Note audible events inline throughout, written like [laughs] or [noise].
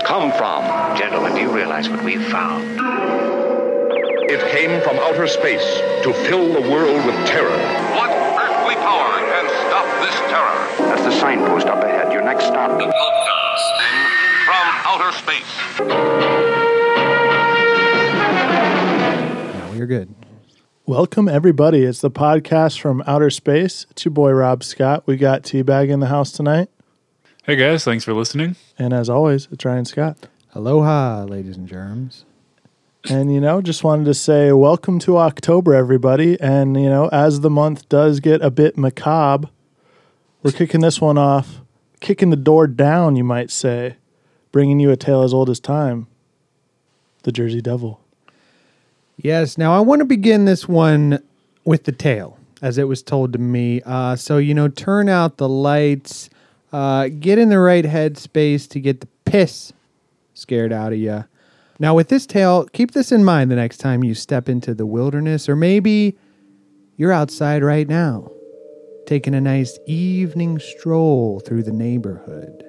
it come from? Gentlemen, do you realize what we've found? It came from outer space to fill the world with terror. What earthly power can stop this terror? That's the signpost up ahead. Your next stop. Broadcasting from outer space. Now you're good. Welcome, everybody. It's the podcast from outer space. It's your boy, Rob Scott. We got Teabag in the house tonight. Hey guys, thanks for listening. And as always, it's Ryan Scott. Aloha, ladies and germs. And, you know, just wanted to say welcome to October, everybody. And, you know, as the month does get a bit macabre, we're kicking this one off, kicking the door down, you might say, bringing you a tale as old as time The Jersey Devil. Yes. Now I want to begin this one with the tale, as it was told to me. Uh, so you know, turn out the lights, uh, get in the right headspace to get the piss scared out of you. Now with this tale, keep this in mind the next time you step into the wilderness, or maybe you're outside right now, taking a nice evening stroll through the neighborhood.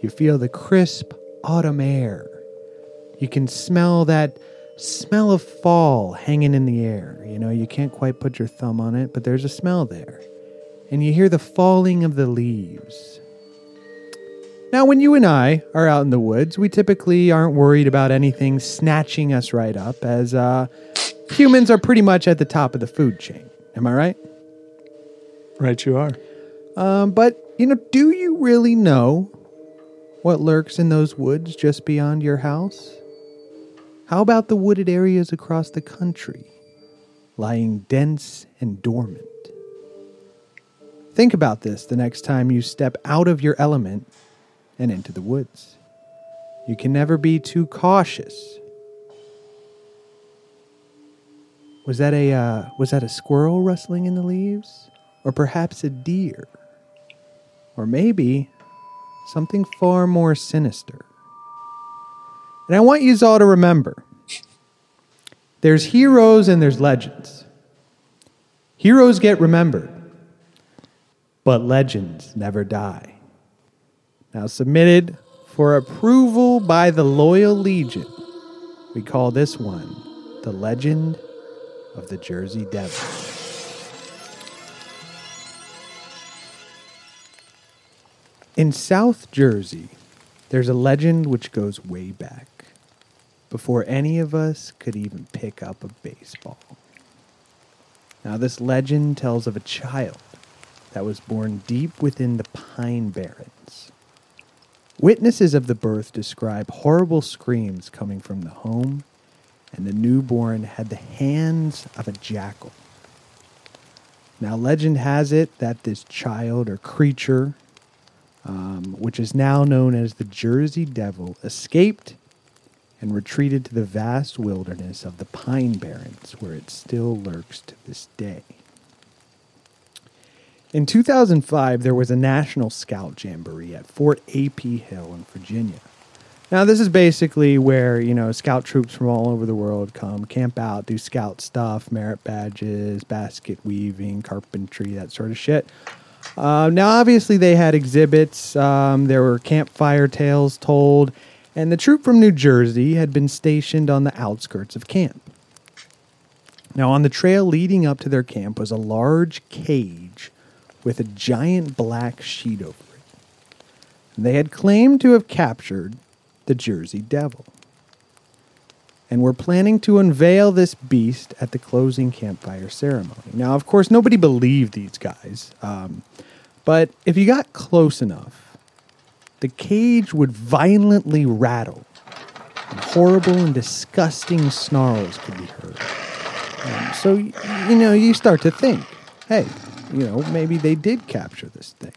You feel the crisp autumn air. You can smell that smell of fall hanging in the air. You know, you can't quite put your thumb on it, but there's a smell there. And you hear the falling of the leaves. Now, when you and I are out in the woods, we typically aren't worried about anything snatching us right up, as uh, humans are pretty much at the top of the food chain. Am I right? Right, you are. Um, but, you know, do you really know what lurks in those woods just beyond your house? How about the wooded areas across the country, lying dense and dormant? Think about this the next time you step out of your element and into the woods. You can never be too cautious. Was that a uh, was that a squirrel rustling in the leaves, or perhaps a deer, or maybe something far more sinister? And I want you all to remember there's heroes and there's legends. Heroes get remembered, but legends never die. Now, submitted for approval by the Loyal Legion, we call this one The Legend of the Jersey Devil. In South Jersey, there's a legend which goes way back before any of us could even pick up a baseball. Now, this legend tells of a child that was born deep within the Pine Barrens. Witnesses of the birth describe horrible screams coming from the home, and the newborn had the hands of a jackal. Now, legend has it that this child or creature, um, which is now known as the Jersey Devil, escaped and retreated to the vast wilderness of the Pine Barrens, where it still lurks to this day. In 2005, there was a National Scout Jamboree at Fort A.P. Hill in Virginia. Now, this is basically where, you know, scout troops from all over the world come, camp out, do scout stuff, merit badges, basket weaving, carpentry, that sort of shit. Uh, now, obviously, they had exhibits. Um, there were campfire tales told, and the troop from New Jersey had been stationed on the outskirts of camp. Now, on the trail leading up to their camp was a large cage with a giant black sheet over it. They had claimed to have captured the Jersey Devil and were planning to unveil this beast at the closing campfire ceremony. Now, of course, nobody believed these guys, um, but if you got close enough, the cage would violently rattle, and horrible and disgusting snarls could be heard. Um, so, you know, you start to think, hey, you know, maybe they did capture this thing.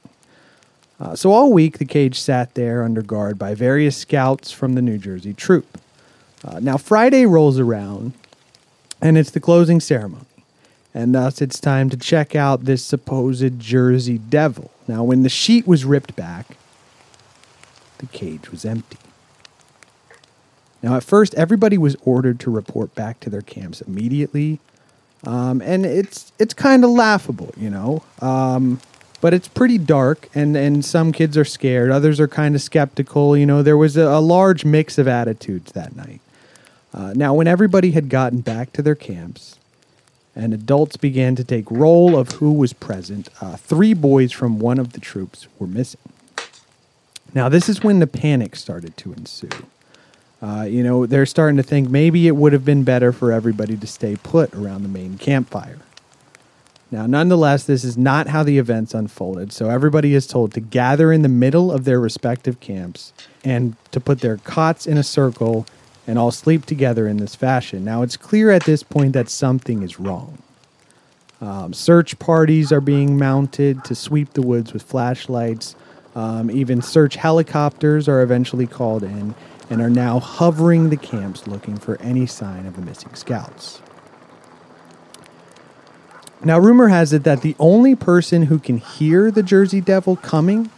Uh, so all week, the cage sat there under guard by various scouts from the New Jersey troop. Uh, now, Friday rolls around, and it's the closing ceremony. And thus, it's time to check out this supposed Jersey Devil. Now, when the sheet was ripped back, the cage was empty. Now, at first, everybody was ordered to report back to their camps immediately, um, and it's it's kind of laughable, you know. Um, but it's pretty dark, and and some kids are scared, others are kind of skeptical. You know, there was a, a large mix of attitudes that night. Uh, now, when everybody had gotten back to their camps, and adults began to take roll of who was present, uh, three boys from one of the troops were missing. Now, this is when the panic started to ensue. Uh, you know, they're starting to think maybe it would have been better for everybody to stay put around the main campfire. Now, nonetheless, this is not how the events unfolded. So everybody is told to gather in the middle of their respective camps and to put their cots in a circle and all sleep together in this fashion. Now, it's clear at this point that something is wrong. Um, search parties are being mounted to sweep the woods with flashlights. Um, even search helicopters are eventually called in and are now hovering the camps looking for any sign of the missing scouts. Now, rumor has it that the only person who can hear the Jersey Devil coming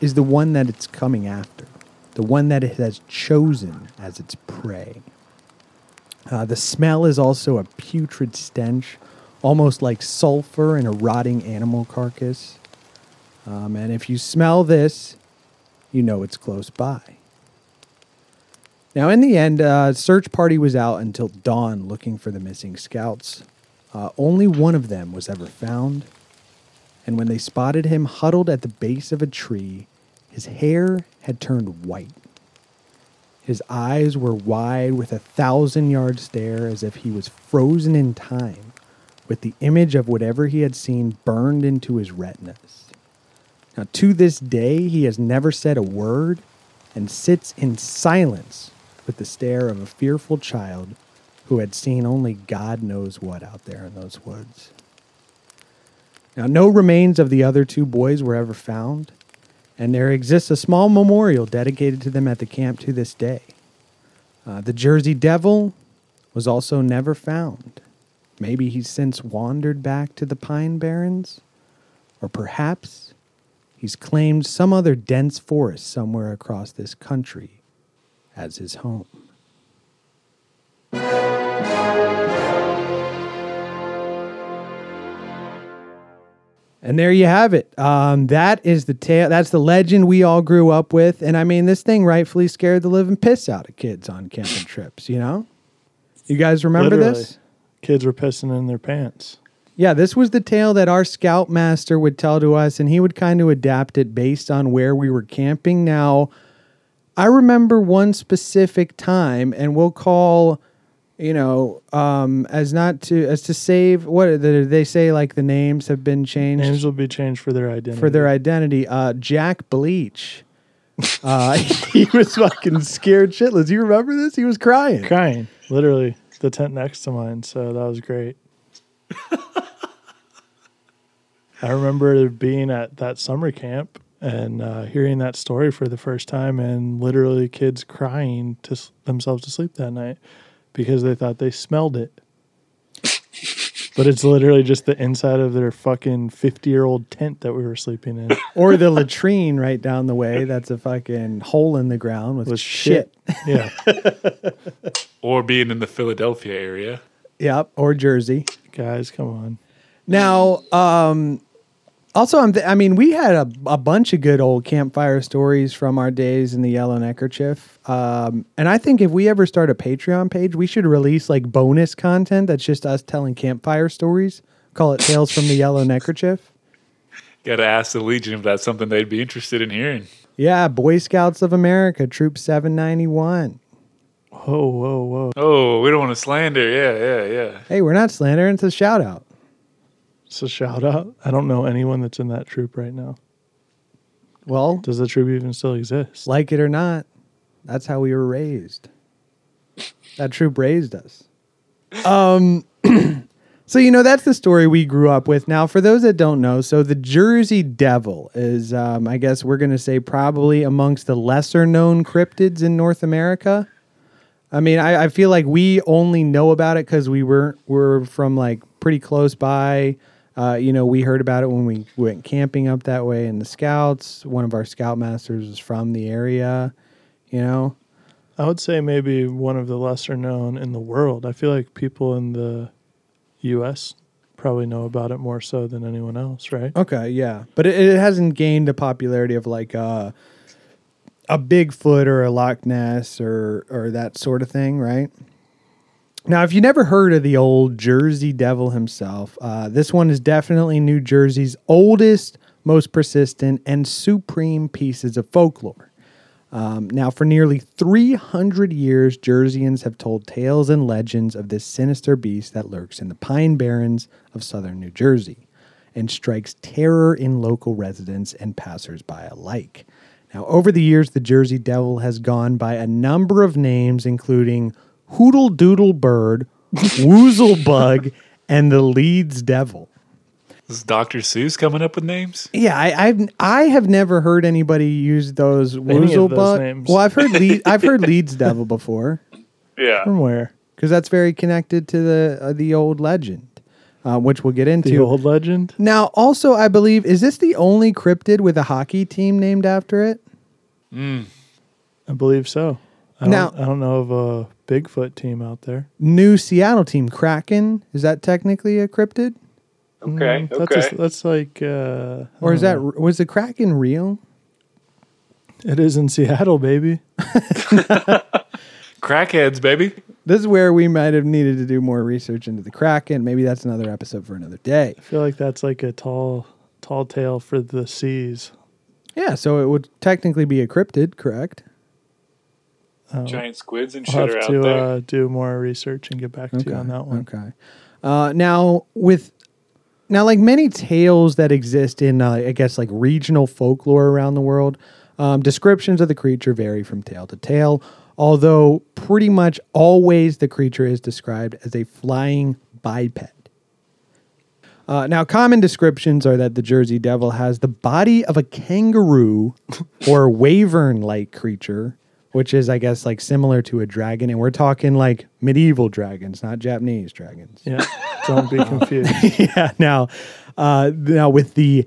is the one that it's coming after, the one that it has chosen as its prey. Uh, the smell is also a putrid stench, almost like sulfur in a rotting animal carcass. Um, and if you smell this, you know it's close by. Now, in the end, uh, search party was out until dawn looking for the missing scouts. Uh, only one of them was ever found, and when they spotted him huddled at the base of a tree, his hair had turned white. His eyes were wide with a thousand yard stare as if he was frozen in time, with the image of whatever he had seen burned into his retinas. Now, to this day, he has never said a word and sits in silence with the stare of a fearful child who had seen only God knows what out there in those woods. Now, no remains of the other two boys were ever found, and there exists a small memorial dedicated to them at the camp to this day. Uh, the Jersey Devil was also never found. Maybe he's since wandered back to the Pine Barrens, or perhaps he's claimed some other dense forest somewhere across this country as his home. And there you have it. Um, that is the tale. That's the legend we all grew up with. And I mean, this thing rightfully scared the living piss out of kids on camping [laughs] trips. You know, you guys remember Literally. this? Kids were pissing in their pants. Yeah, this was the tale that our scoutmaster would tell to us, and he would kind of adapt it based on where we were camping. Now, I remember one specific time, and we'll call, you know, um, as not to as to save what did they say? Like the names have been changed Names will be changed for their identity. for their identity. Uh, Jack Bleach. [laughs] Uh, [laughs] he was fucking scared shitless. You remember this? He was crying. crying. Literally, the tent next to mine. So that was great. [laughs] I remember being at that summer camp and uh, hearing that story for the first time, and literally kids crying to s- themselves to sleep that night because they thought they smelled it. [laughs] But it's literally just the inside of their fucking 50 year old tent that we were sleeping in [laughs] Or the latrine right down the way. That's a fucking hole in the ground with, with shit. shit. Yeah. [laughs] Or being in the Philadelphia area. Yep. Or Jersey. Guys, come on. Now, um, also, I'm th- I mean, we had a, a bunch of good old campfire stories from our days in the Yellow Neckerchief. Um, and I think if we ever start a Patreon page, we should release like bonus content that's just us telling campfire stories. Call it Tales from the Yellow Neckerchief. Got to ask the Legion if that's something they'd be interested in hearing. Yeah, Boy Scouts of America, Troop 791. Whoa, whoa, whoa. Oh, we don't want to slander. Yeah, yeah, yeah. Hey, we're not slandering, it's a shout out. It's a shout out. I don't know anyone that's in that troop right now. Well, Does the troop even still exist? like it or not, that's how we were raised. That troop raised us. Um, [clears throat] so you know that's the story we grew up with. Now, for those that don't know, so the Jersey Devil is, um, I guess we're going to say, probably amongst the lesser known cryptids in North America. I mean, I, I feel like we only know about it because we were were from like pretty close by. Uh, you know, we heard about it when we went camping up that way in the scouts. One of our scoutmasters is from the area. You know, I would say maybe one of the lesser known in the world. I feel like people in the U.S. probably know about it more so than anyone else, right? Okay, yeah, but it, it hasn't gained the popularity of like uh, a Bigfoot or a Loch Ness or or that sort of thing, right? Now, if you never heard of the old Jersey Devil himself, uh, this one is definitely New Jersey's oldest, most persistent, and supreme pieces of folklore. Um, now, for nearly 300 years, Jerseyans have told tales and legends of this sinister beast that lurks in the Pine Barrens of southern New Jersey and strikes terror in local residents and passersby alike. Now, over the years, the Jersey Devil has gone by a number of names, including Hoodle Doodle Bird, Woozle Bug, [laughs] and the Leeds Devil. Is Dr. Seuss coming up with names? Yeah, I, I've I have never heard anybody use those Any Woozle those Bug. names. Well, I've heard Le- I've heard [laughs] Leeds Devil before Yeah. From where? because that's very connected to the uh, the old legend, uh, which we'll get into. The old legend? Now, also, I believe is this the only cryptid with a hockey team named after it? I believe so. I don't, Now- I don't know of a Bigfoot team out there. New Seattle team Kraken is that technically a cryptid, Okay. Mm, That's, a- that's like, uh, or is that was the Kraken real? it is in Seattle, baby. [laughs] [laughs] Crackheads, baby. This is where we might have needed to do more research into the Kraken. Maybe that's another episode for another day. I feel like that's like a tall, tall tale for the seas. Yeah, so it would technically be a cryptid, correct? Giant squids and I'll shit have are out to there. uh, do more research and get back to you on that one. Okay. Uh, now with now like many tales that exist in uh, I guess like regional folklore around the world, um, descriptions of the creature vary from tale to tale. Although pretty much always the creature is described as a flying biped. Uh, now, common descriptions are that the Jersey Devil has the body of a kangaroo [laughs] or wyvern like creature, which is, I guess, like similar to a dragon. And we're talking like medieval dragons, not Japanese dragons. Yeah, [laughs] don't be confused. [laughs] yeah. Now, uh, now with the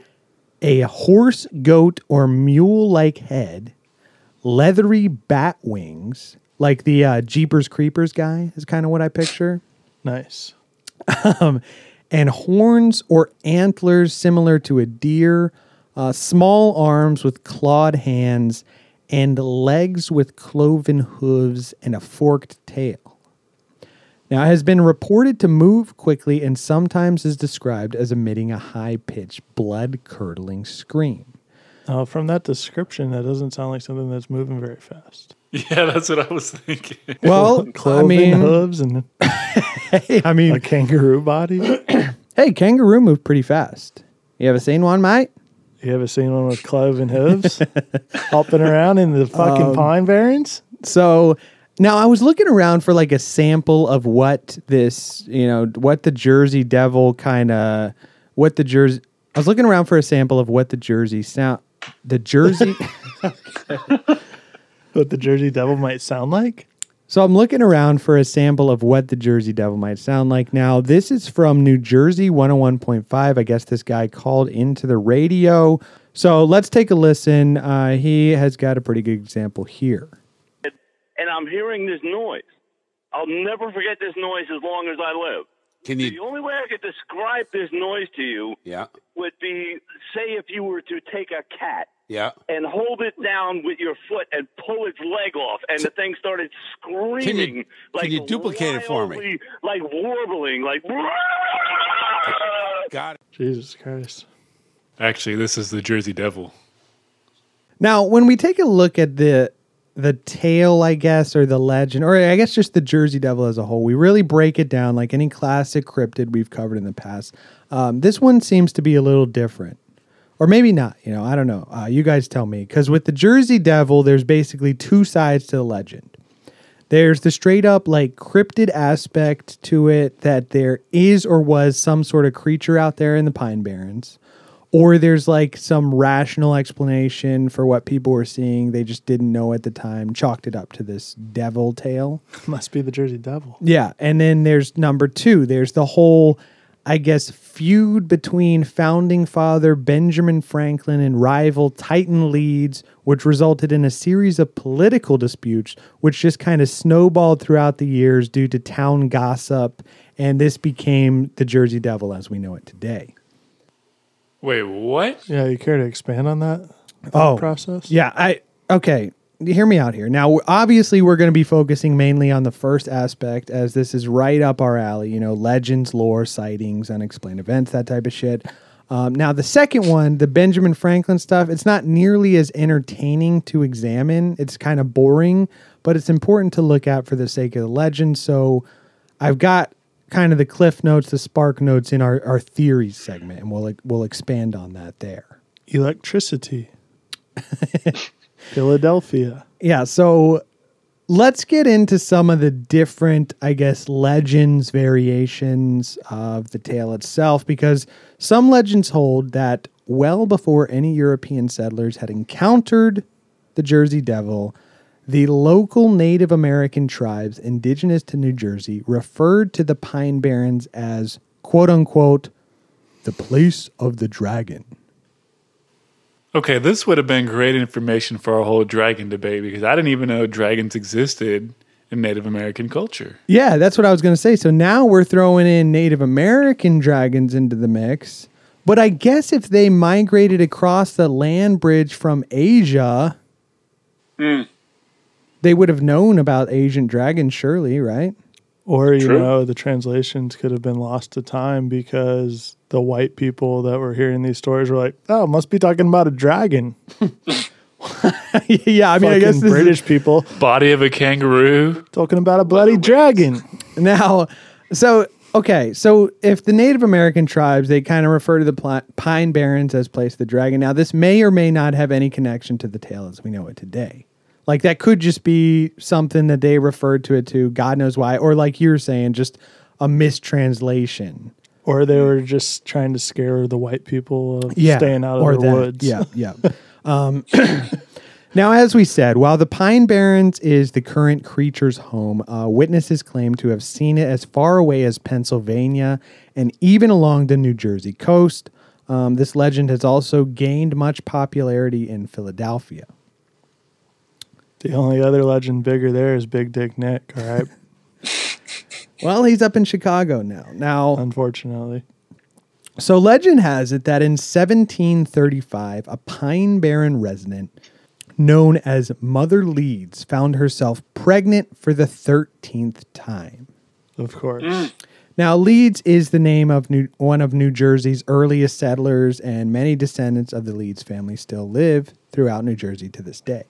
a horse, goat, or mule like head, leathery bat wings, like the uh, Jeepers Creepers guy is kind of what I picture Nice. and horns or antlers similar to a deer, uh, small arms with clawed hands, and legs with cloven hooves and a forked tail. Now, it has been reported to move quickly and sometimes is described as emitting a high pitched, blood curdling scream. Uh, from that description, that doesn't sound like something that's moving very fast. [laughs] Yeah, that's what I was thinking. [laughs] Well, I Cloven mean, hooves and hey, [laughs] I mean, a kangaroo body. [coughs] hey, kangaroo move pretty fast. You ever seen one, mate? You ever seen one with cloven hooves [laughs] hopping around in the fucking Um, pine barrens? So now I was looking around for like a sample of what this, you know, what the Jersey Devil kind of, what the Jersey. I was looking around for a sample of what the Jersey sound, the Jersey. [laughs] What the Jersey Devil might sound like? So I'm looking around for a sample of what the Jersey Devil might sound like. Now this is from New Jersey 101.5. I guess this guy called into the radio. So let's take a listen. Uh, he has got a pretty good example here. and I'm hearing this noise. I'll never forget this noise as long as I live. Can you? The only way I could describe this noise to you Yeah, would be say if you were to take a cat yeah. and hold it down with your foot and pull its leg off, and the thing started screaming like you duplicate it for me? wildly, like warbling, like. [laughs] Got it. Jesus Christ. Actually, this is the Jersey Devil. Now, when we take a look at the the tale, I guess, or the legend, or I guess just the Jersey Devil as a whole, we really break it down like any classic cryptid we've covered in the past. Um, this one seems to be a little different, or maybe not. You know, I don't know. Uh, you guys tell me. Because with the Jersey Devil, there's basically two sides to the legend. There's the straight up like cryptid aspect to it that there is or was some sort of creature out there in the Pine Barrens or there's like some rational explanation for what people were seeing they just didn't know at the time chalked it up to this devil tale [laughs] Must be the Jersey Devil. yeah and then there's number two there's the whole I guess, feud between founding father Benjamin Franklin and rival Titan Leeds, which resulted in a series of political disputes, which just kind of snowballed throughout the years due to town gossip. And this became the Jersey Devil as we know it today. Wait, what? Yeah, you care to expand on that Oh, process? Yeah, I okay. Hear me out here. Now, obviously, we're going to be focusing mainly on the first aspect, as this is right up our alley. You know, legends, lore, sightings, unexplained events, that type of shit. Um, now, the second one, the Benjamin Franklin stuff, it's not nearly as entertaining to examine. It's kind of boring, but it's important to look at for the sake of the legend. So, I've got kind of the cliff notes, the spark notes in our, our theories segment, and we'll we'll expand on that there. Electricity. [laughs] Philadelphia. Yeah, so let's get into some of the different, I guess, legends, variations of the tale itself, because some legends hold that well before any European settlers had encountered the Jersey Devil, the local Native American tribes indigenous to New Jersey referred to the Pine Barrens as quote unquote the place of the dragon. Okay, this would have been great information for our whole dragon debate because I didn't even know dragons existed in Native American culture. Yeah, that's what I was going to say. So now we're throwing in Native American dragons into the mix. But I guess if they migrated across the land bridge from Asia, hmm. they would have known about Asian dragons, surely, right? Or, you True. know, the translations could have been lost to time because the white people that were hearing these stories were like, oh, must be talking about a dragon. [laughs] yeah, I mean, I guess Fucking this is- British people Body of a kangaroo. talking about a bloody dragon. [laughs] Now, so okay, so if the Native American tribes they kind of refer to the pli- Pine Barrens as place of the dragon. Now, this may or may not have any connection to the tale as we know it today. Like that could just be something that they referred to it to. God knows why, or like you're saying, just a mistranslation. Or they were just trying to scare the white people of Yeah, staying out of the woods. Yeah, [laughs] yeah. um, [coughs] now, as we said, while the Pine Barrens is the current creature's home, uh, witnesses claim to have seen it as far away as Pennsylvania and even along the New Jersey coast. Um, this legend has also gained much popularity in Philadelphia. The only other legend bigger there is Big Dick Nick, all right? [laughs] Well, he's up in Chicago now. Now, Unfortunately. So legend has it that in 1735, a Pine Barren resident known as Mother Leeds found herself pregnant for the 13th time. Of course. Mm. Now, Leeds is the name of New, one of New Jersey's earliest settlers, and many descendants of the Leeds family still live throughout New Jersey to this day.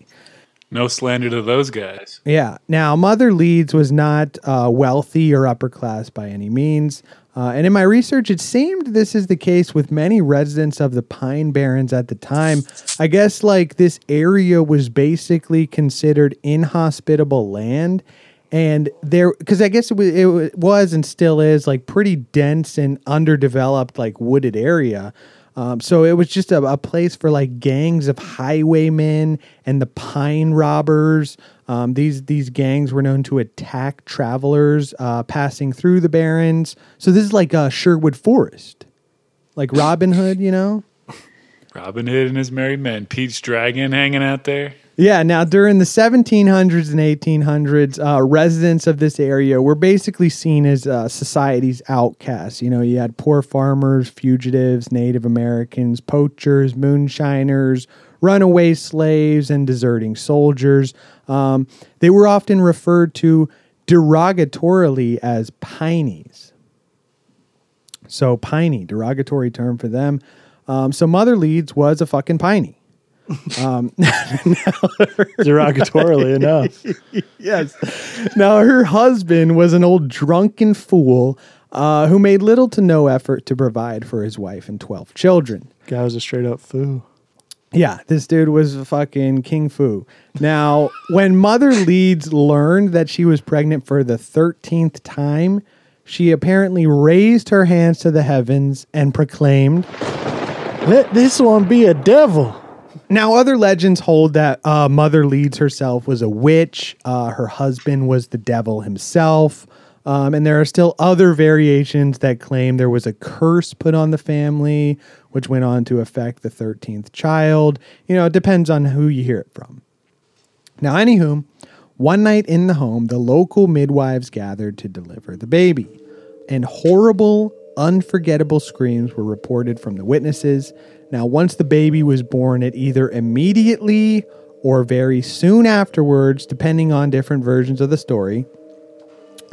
No slander to those guys. Yeah. Now, Mother Leeds was not uh, wealthy or upper class by any means. Uh, and in my research, it seemed this is the case with many residents of the Pine Barrens at the time. I guess like this area was basically considered inhospitable land. And there, because I guess it was, it was and still is like pretty dense and underdeveloped, like wooded area. Um, so it was just a, a place for like gangs of highwaymen and the pine robbers. Um, these these gangs were known to attack travelers uh, passing through the barrens. So this is like Sherwood Forest, like Robin Hood, you know. [laughs] Robin Hood and his merry men. Pete's dragon hanging out there. Yeah. Now, during the 1700s and 1800s, uh, residents of this area were basically seen as uh, society's outcasts. You know, you had poor farmers, fugitives, Native Americans, poachers, moonshiners, runaway slaves, and deserting soldiers. Um, they were often referred to derogatorily as pineys. So, piney, derogatory term for them. Um, so, Mother Leeds was a fucking piney. [laughs] Derogatorily [laughs] enough. Yes. Now, her husband was an old drunken fool uh, who made little to no effort to provide for his wife and 12 children. Guy was a straight up foo. Yeah, this dude was a fucking king fu. Now, when Mother Leeds learned that she was pregnant for the 13th time, she apparently raised her hands to the heavens and proclaimed, Let this one be a devil. Now, other legends hold that uh, Mother Leeds herself was a witch. Uh, her husband was the devil himself. Um, and there are still other variations that claim there was a curse put on the family, which went on to affect the 13th child. You know, it depends on who you hear it from. Now, anywho, one night in the home, the local midwives gathered to deliver the baby, and horrible, unforgettable screams were reported from the witnesses. Now, once the baby was born, it either immediately or very soon afterwards, depending on different versions of the story,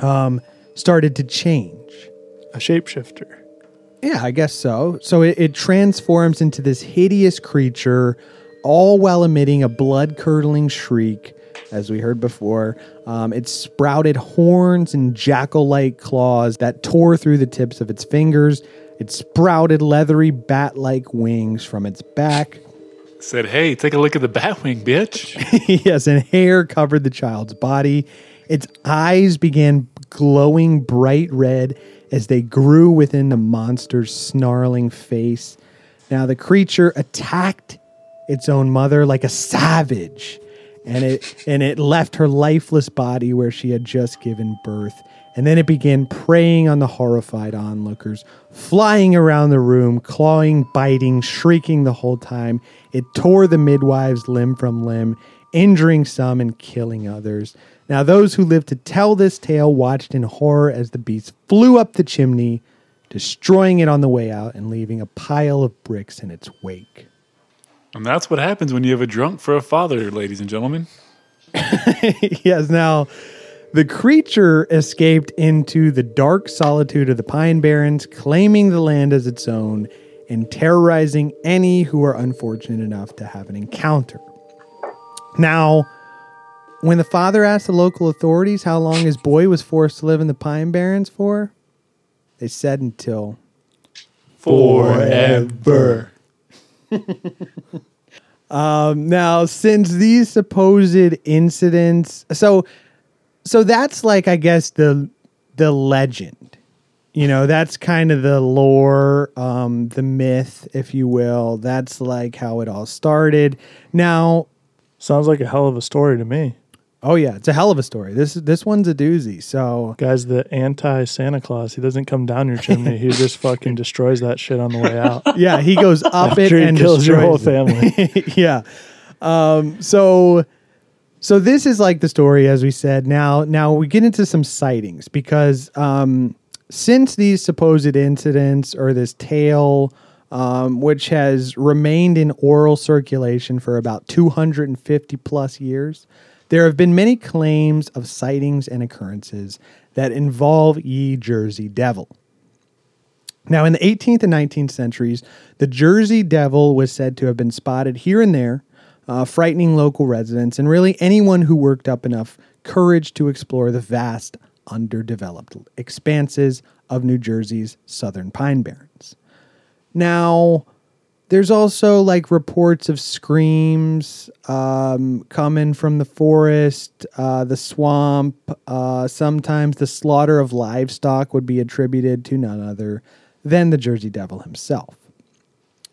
um, started to change. A shapeshifter. Yeah, I guess so. So it, it transforms into this hideous creature, all while emitting a blood curdling shriek, as we heard before. Um, it sprouted horns and jackal like claws that tore through the tips of its fingers. It sprouted leathery bat like wings from its back. Said, hey, take a look at the bat wing, bitch. [laughs] yes, and hair covered the child's body. Its eyes began glowing bright red as they grew within the monster's snarling face. Now, the creature attacked its own mother like a savage, and it, and it left her lifeless body where she had just given birth. And then it began preying on the horrified onlookers, flying around the room, clawing, biting, shrieking the whole time. It tore the midwives limb from limb, injuring some and killing others. Now, those who lived to tell this tale watched in horror as the beast flew up the chimney, destroying it on the way out and leaving a pile of bricks in its wake. And that's what happens when you have a drunk for a father, ladies and gentlemen. [laughs] yes, now the creature escaped into the dark solitude of the Pine Barrens, claiming the land as its own and terrorizing any who are unfortunate enough to have an encounter. Now, when the father asked the local authorities how long his boy was forced to live in the Pine Barrens for, they said until Forever. [laughs] Um, now, since these supposed incidents, so so that's like I guess the the legend. You know, that's kind of the lore, um, the myth, if you will. That's like how it all started. Now, Sounds like a hell of a story to me. oh yeah, it's a hell of a story. This this one's a doozy. So Guy's the anti Santa Claus. He doesn't come down your chimney. He just [laughs] fucking destroys that shit on the way out. [laughs] yeah, he goes up it After and kills your whole it. family. [laughs] yeah. Um, so so this is like the story as we said. Now now we get into some sightings because um, since these supposed incidents or this tale um, which has remained in oral circulation for about 250 plus years, there have been many claims of sightings and occurrences that involve Ye Jersey Devil. Now, in the 18th and 19th centuries, the Jersey Devil was said to have been spotted here and there, uh, frightening local residents and really anyone who worked up enough courage to explore the vast, underdeveloped expanses of New Jersey's southern pine barrens. Now, there's also like reports of screams um, coming from the forest, uh, the swamp. Uh, sometimes the slaughter of livestock would be attributed to none other than the Jersey Devil himself.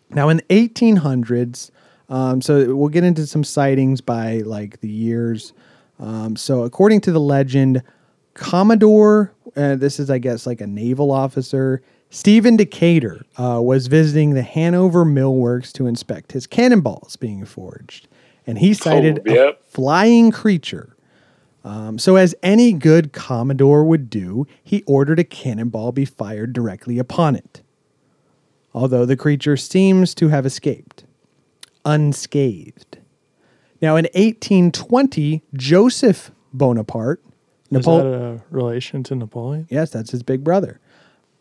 Now, in the 1800s, um, so we'll get into some sightings by like the years. Um, so, according to the legend, Commodore, uh, this is, I guess, like a naval officer, Stephen Decatur uh, was visiting the Hanover Mill Works to inspect his cannonballs being forged. And he sighted Oh, yep. a flying creature. Um, so, as any good Commodore would do, he ordered a cannonball be fired directly upon it. Although the creature seems to have escaped unscathed. Now, in 1820, Joseph Bonaparte, Is Napole- that a relation to Napoleon? yes, that's his big brother,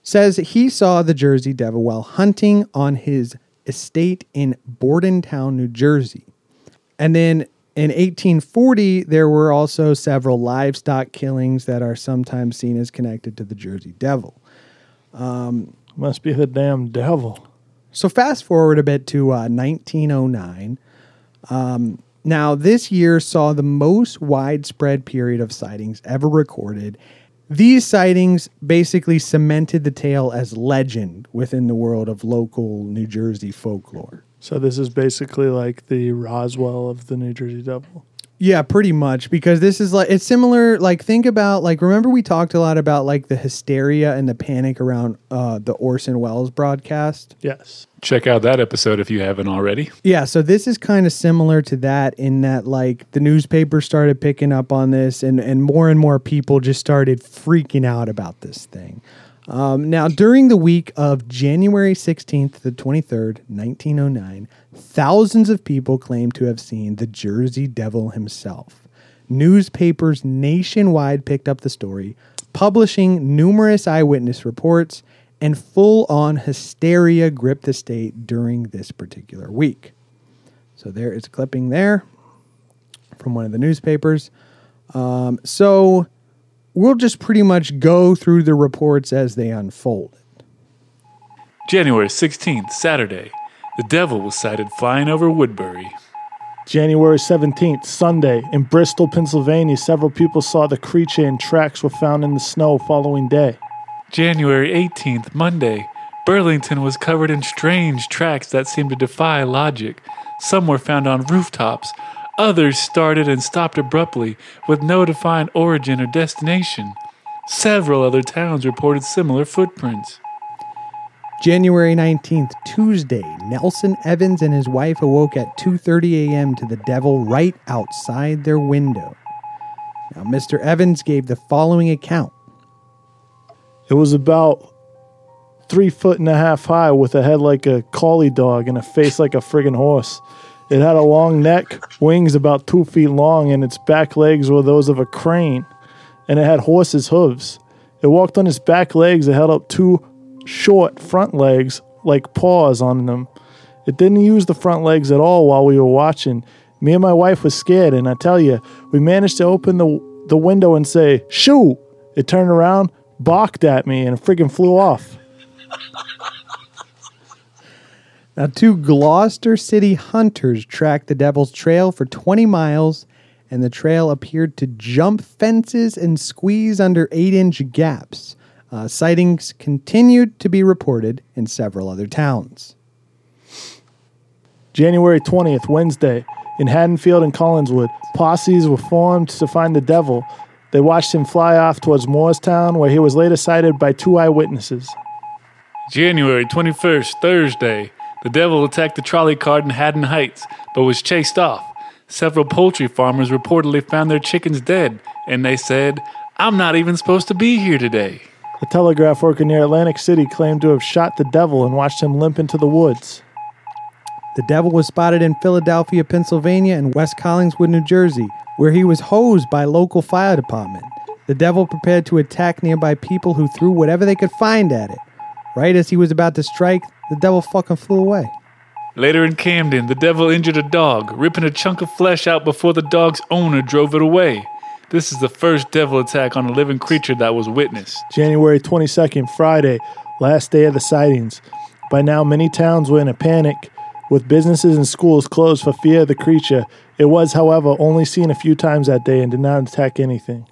says he saw the Jersey Devil while hunting on his estate in Bordentown, New Jersey. And then in 1840, there were also several livestock killings that are sometimes seen as connected to the Jersey Devil. Must be the damn devil. So fast forward a bit to uh, 1909. Um, now, this year saw the most widespread period of sightings ever recorded. These sightings basically cemented the tale as legend within the world of local New Jersey folklore. So this is basically like the Roswell of the New Jersey Devil. Yeah, pretty much because this is like it's similar. Like think about like remember we talked a lot about like the hysteria and the panic around uh, the Orson Welles broadcast. Yes. Check out that episode if you haven't already. Yeah, so this is kind of similar to that in that like the newspaper started picking up on this and and more and more people just started freaking out about this thing. Um, now, during the week of January 16th to 23rd, 1909, thousands of people claim to have seen the Jersey Devil himself. Newspapers nationwide picked up the story, publishing numerous eyewitness reports, and full on hysteria gripped the state during this particular week. So, there is clipping there from one of the newspapers. Um, so, we'll just pretty much go through the reports as they unfold. January 16th, Saturday. The devil was sighted flying over Woodbury. January 17th, Sunday, in Bristol, Pennsylvania, several people saw the creature and tracks were found in the snow following day. January 18th, Monday. Burlington was covered in strange tracks that seemed to defy logic. Some were found on rooftops. Others started and stopped abruptly with no defined origin or destination. Several other towns reported similar footprints. January 19th, Tuesday, Nelson Evans and his wife awoke at 2:30 a.m. to the devil right outside their window. Now, Mr. Evans gave the following account. It was about three foot and a half high with a head like a collie dog and a face like a friggin' horse. It had a long neck, wings about two feet long, and its back legs were those of a crane, and it had horse's hooves. It walked on its back legs, it held up two short front legs like paws on them. It didn't use the front legs at all while we were watching. Me and my wife was scared, and I tell you, we managed to open the, the window and say, Shoo! It turned around, balked at me, and friggin' flew off. Now, two Gloucester City hunters tracked the devil's trail for 20 miles, and the trail appeared to jump fences and squeeze under 8 inch gaps. Uh, sightings continued to be reported in several other towns. January 20th, Wednesday, in Haddonfield and Collingswood, posses were formed to find the devil. They watched him fly off towards Moorestown, where he was later sighted by two eyewitnesses. January 21st, Thursday. The devil attacked the trolley cart in Haddon Heights, but was chased off. Several poultry farmers reportedly found their chickens dead, and they said, I'm not even supposed to be here today. A telegraph worker near Atlantic City claimed to have shot the devil and watched him limp into the woods. The devil was spotted in Philadelphia, Pennsylvania, and West Collingswood, New Jersey, where he was hosed by local fire department. The devil prepared to attack nearby people who threw whatever they could find at it. Right as he was about to strike, the devil fucking flew away. Later in Camden, the devil injured a dog, ripping a chunk of flesh out before the dog's owner drove it away. This is the first devil attack on a living creature that was witnessed. January 22nd, Friday, last day of the sightings. By now, many towns were in a panic, with businesses and schools closed for fear of the creature. It was, however, only seen a few times that day and did not attack anything.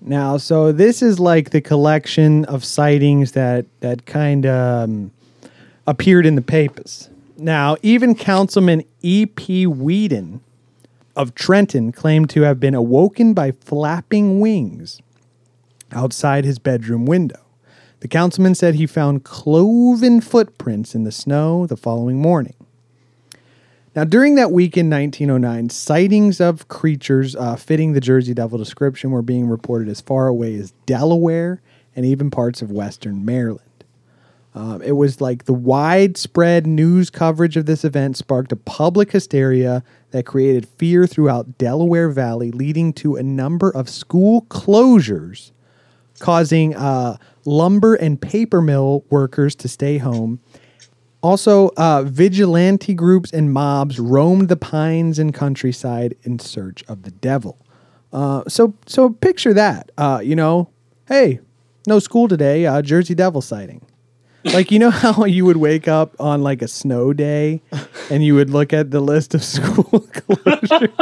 Now, so this is like the collection of sightings that that kind of um, appeared in the papers. Now, even Councilman E.P. Weeden of Trenton claimed to have been awoken by flapping wings outside his bedroom window. The councilman said he found cloven footprints in the snow the following morning. Now, during that week in 1909, sightings of creatures uh, fitting the Jersey Devil description were being reported as far away as Delaware and even parts of western Maryland. Um, it was like the widespread news coverage of this event sparked a public hysteria that created fear throughout Delaware Valley, leading to a number of school closures, causing uh, lumber and paper mill workers to stay home. Also, uh, vigilante groups and mobs roamed the pines and countryside in search of the devil. Uh, so, so picture that. Uh, you know, hey, no school today. Uh, Jersey Devil sighting. Like you know how you would wake up on like a snow day, and you would look at the list of [laughs] school closures.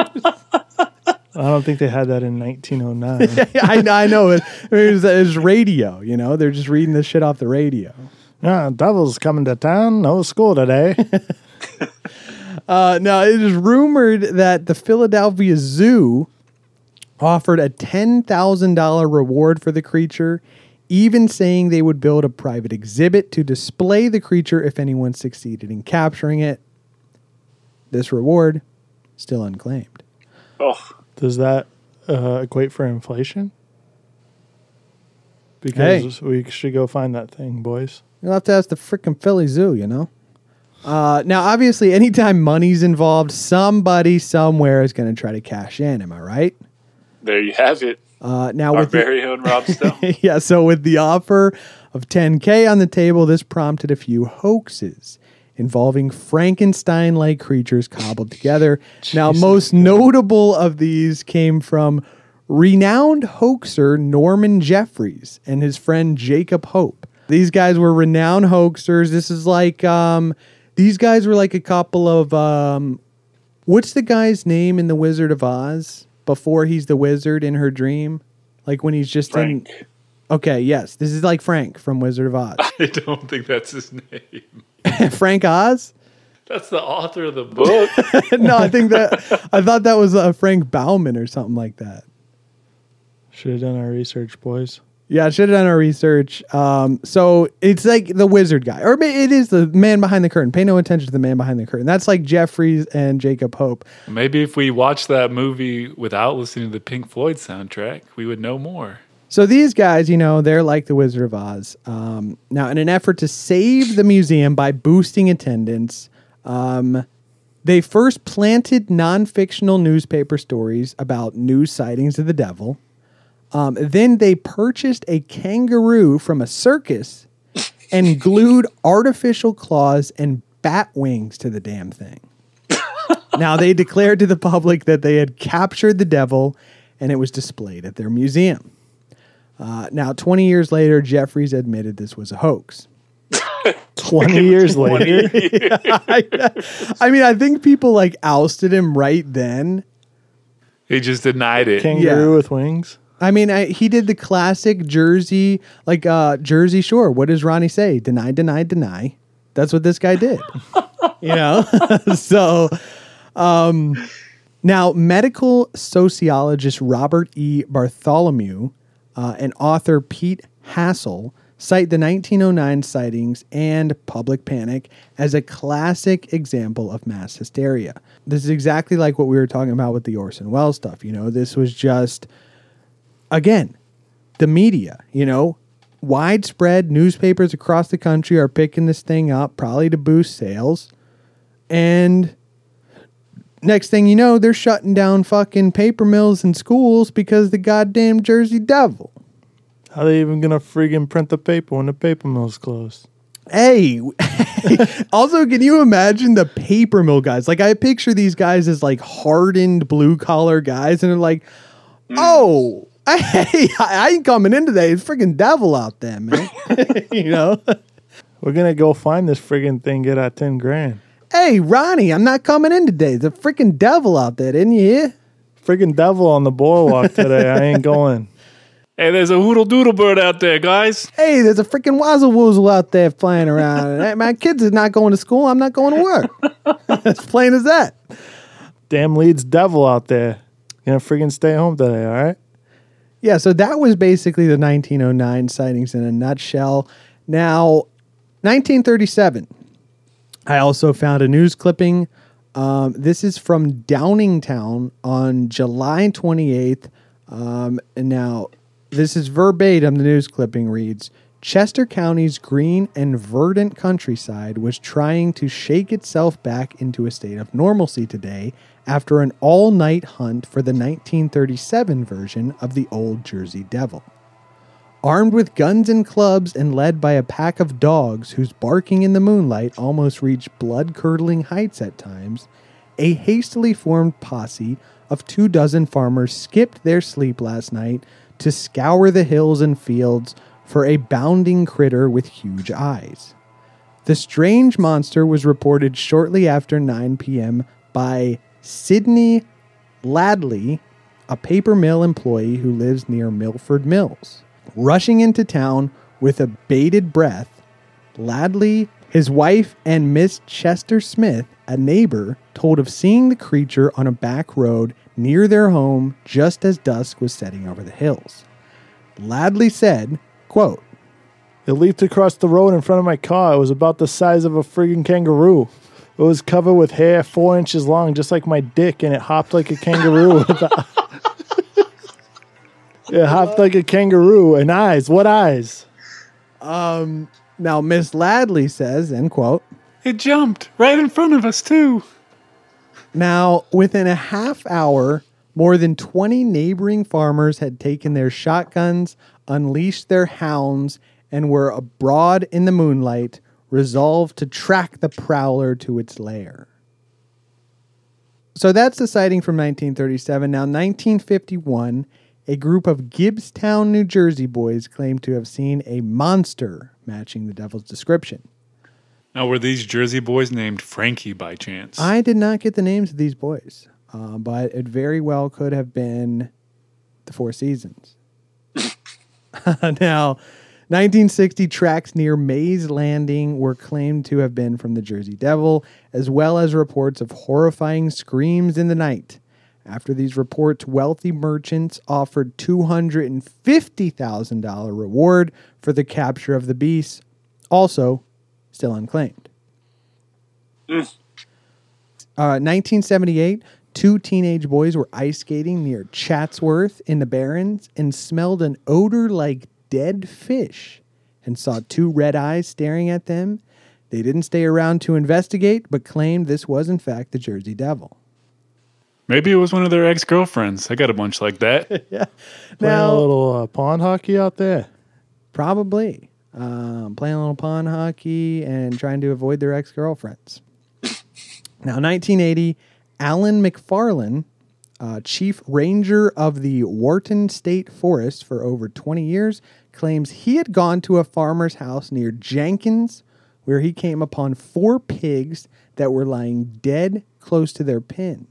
I don't think they had that in 1909. I, [laughs] I know it. It was, it was radio. You know, they're just reading this shit off the radio. yeah, devil's coming to town. No school today. [laughs] Uh, now, it is rumored that the Philadelphia Zoo offered a $10,000 reward for the creature, even saying they would build a private exhibit to display the creature if anyone succeeded in capturing it. This reward still unclaimed. Oh, Does that uh, equate for inflation? Because we should go find that thing, boys. You'll have to ask the freaking Philly Zoo, you know? Uh, now, obviously, anytime money's involved, somebody somewhere is going to try to cash in. Am I right? there you have it. Uh, now, Our with the- very own Rob Stone. [laughs] yeah, so with the offer of 10K on the table, this prompted a few hoaxes involving Frankenstein like creatures cobbled together. [laughs] now, most notable of these came from renowned hoaxer Norman Jeffries and his friend Jacob Hope. These guys were renowned hoaxers. This is like, um, these guys were like a couple of, um, what's the guy's name in The Wizard of Oz before he's the wizard in her dream? Like when he's just in. Okay, yes. This is like Frank from Wizard of Oz. [laughs] I don't think that's his name. [laughs] Frank Oz? That's the author of the book. [laughs] no, I think that I thought that was uh, Frank Bauman or something like that. Should have done our research, boys. Yeah, I should have done our research. Um, so it's like the wizard guy, or it is the man behind the curtain. Pay no attention to the man behind the curtain. That's like Jeffries and Jacob Hope. Maybe if we watched that movie without listening to the Pink Floyd soundtrack, we would know more. So these guys, you know, they're like the Wizard of Oz. Um, now, in an effort to save the museum by boosting attendance, um, they first planted non-fictional newspaper stories about new sightings of the devil. Um, then they purchased a kangaroo from a circus and [laughs] glued artificial claws and bat wings to the damn thing. now they declared to the public that they had captured the devil and it was displayed at their museum. Uh, now, 20 years later, Jeffries admitted this was a hoax. [laughs] 20 years later. [laughs] I mean, I think people like ousted him right then. He just denied it. Kangaroo Yeah. with wings. I mean, I, he did the classic Jersey, like uh, Jersey Shore. What does Ronnie say? Deny, deny, deny. That's what this guy did. [laughs] you know? [laughs] so, um, now medical sociologist Robert E. Bartholomew uh, and author Pete Hassall cite the 1909 sightings and public panic as a classic example of mass hysteria. This is exactly like what we were talking about with the Orson Welles stuff. You know, this was just again, the media, you know, widespread newspapers across the country are picking this thing up, probably to boost sales. And next thing you know, they're shutting down fucking paper mills and schools because the goddamn Jersey Devil. How they even gonna friggin' print the paper when the paper mill's closed? Hey, [laughs] also, can you imagine the paper mill guys? Like, I picture these guys as like hardened blue collar guys, and they're like, mm. oh, [laughs] hey, I ain't coming in today. It's freaking devil out there, man. [laughs] [laughs] you know? We're gonna go find this friggin' thing, get our 10 grand. Hey, Ronnie, I'm not coming in today. The freaking devil out there, didn't you hear? Friggin' devil on the boardwalk today. I ain't going. Hey, there's a hoodle doodle bird out there, guys. Hey, there's a freaking wazzle woozle out there flying around. Hey, My kids are not going to school. I'm not going to work. as plain as that. Damn Leeds devil out there. You gonna friggin' stay home today, all right? Yeah, so that was basically the 1909 sightings in a nutshell. Now, 1937, I also found a news clipping. Um, this is from Downingtown on July 28th. Um, and now, this is verbatim. The news clipping reads Chester County's green and verdant countryside was trying to shake itself back into a state of normalcy today after an all night hunt for the 1937 version of the Old Jersey Devil. Armed with guns and clubs and led by a pack of dogs whose barking in the moonlight almost reached blood curdling heights at times, a hastily formed posse of two dozen farmers skipped their sleep last night to scour the hills and fields for a bounding critter with huge eyes. The strange monster was reported shortly after 9 p.m. by Sidney Ladley, a paper mill employee who lives near Milford Mills. Rushing into town with a bated breath, Ladley His wife and Miss Chester Smith, a neighbor, told of seeing the creature on a back road near their home just as dusk was setting over the hills. Ladley said, quote, It leaped across the road in front of my car. It was about the size of a friggin' kangaroo. It was covered with hair four inches long, just like my dick, and it hopped like a kangaroo. [laughs] with a- [laughs] it hopped like a kangaroo and eyes. What eyes? Um, now, Miss Ladley says, end quote, It jumped right in front of us, too. Now, within a half hour, more than 20 neighboring farmers had taken their shotguns, unleashed their hounds, and were abroad in the moonlight, resolved to track the prowler to its lair. So that's the sighting from 1937. Now, 1951, a group of Gibbstown, New Jersey boys claimed to have seen a monster matching the devil's description. Now, were these Jersey boys named Frankie by chance? I did not get the names of these boys, uh, but it very well could have been the Four Seasons. [laughs] now, 1960 tracks near Mays Landing were claimed to have been from the Jersey Devil, as well as reports of horrifying screams in the night. After these reports, wealthy merchants offered $250,000 reward for the capture of the beast, also still unclaimed. Uh, 1978, two teenage boys were ice skating near Chatsworth in the Barrens and smelled an odor like dead fish and saw two red eyes staring at them. They didn't stay around to investigate, but claimed this was, in fact, the Jersey Devil. Maybe it was one of their ex girlfriends. I got a bunch like that. [laughs] Yeah. Playing Now- a little uh, pond hockey out there. Probably. Um, playing a little pond hockey and trying to avoid their ex girlfriends. now, 1980, Alan McFarlane, uh, chief ranger of the Wharton State Forest for over 20 years, claims he had gone to a farmer's house near Jenkins where he came upon four pigs that were lying dead close to their pen.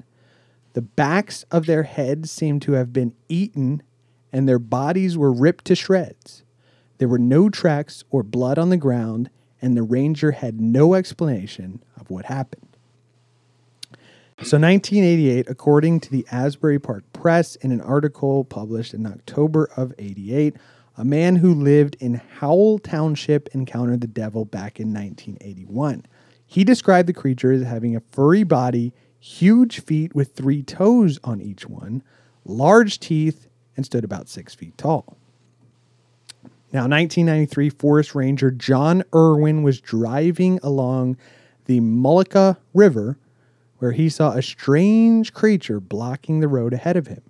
The backs of their heads seemed to have been eaten, and their bodies were ripped to shreds. There were no tracks or blood on the ground, and the ranger had no explanation of what happened. So, 1988, according to the Asbury Park Press, in an article published in October of 88, a man who lived in Howell Township encountered the devil back in 1981. He described the creature as having a furry body, huge feet with three toes on each one, large teeth, and stood about six feet tall. Now, 1993 Forest Ranger John Irwin was driving along the Mullica River where he saw a strange creature blocking the road ahead of him.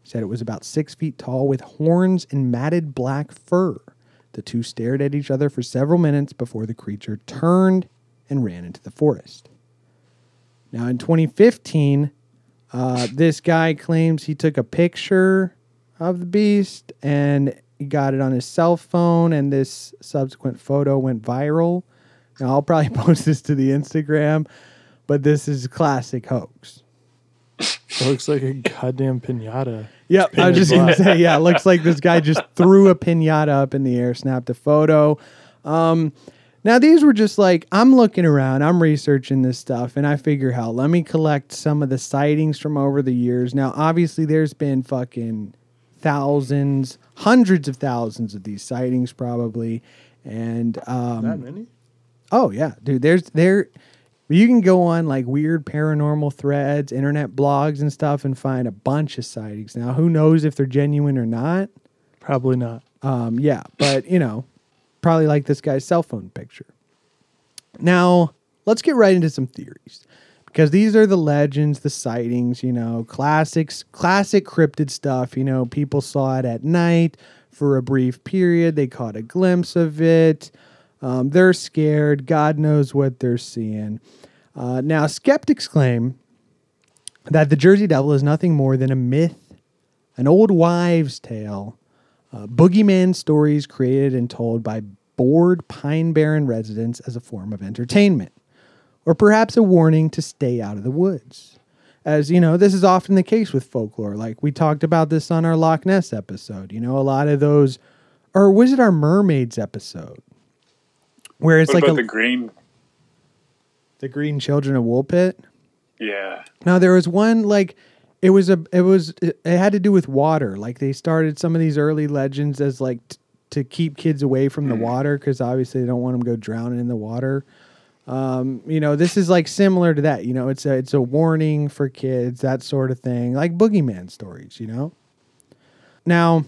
He said it was about six feet tall with horns and matted black fur. The two stared at each other for several minutes before the creature turned and ran into the forest. Now, in 2015, uh, this guy claims he took a picture of the beast and he got it on his cell phone, and this subsequent photo went viral. Now, I'll probably [laughs] post this to the Instagram, but this is classic hoax. It looks like a goddamn pinata. Yep, I was just gonna say, yeah, it looks like this guy just [laughs] threw a pinata up in the air, snapped a photo. Um, now these were just like I'm looking around, I'm researching this stuff, and I figure, hell, let me collect some of the sightings from over the years. Now, obviously, there's been fucking thousands, hundreds of thousands of these sightings, probably, and um, That many? Oh yeah, dude. There's there. You can go on like weird paranormal threads, internet blogs, and stuff, and find a bunch of sightings. Now, who knows if they're genuine or not? Probably not. Um, yeah, but you know, probably like this guy's cell phone picture. Now, let's get right into some theories because these are the legends, the sightings, you know, classics, classic cryptid stuff. You know, people saw it at night for a brief period, they caught a glimpse of it. Um, they're scared. God knows what they're seeing. Uh, now, skeptics claim that the Jersey Devil is nothing more than a myth, an old wives' tale uh, boogeyman stories created and told by bored Pine Barren residents as a form of entertainment, or perhaps a warning to stay out of the woods. As you know, this is often the case with folklore. Like we talked about this on our Loch Ness episode. You know, a lot of those, or was it our mermaids episode, where it's What like about a, the green The Green Children of Woolpit. Yeah. Now there was one like it was a it was it had to do with water. Like they started some of these early legends as like t- to keep kids away from the water because obviously they don't want them to go drowning in the water. Um, you know, this is like similar to that. You know, it's a it's a warning for kids, that sort of thing, like boogeyman stories. You know. Now,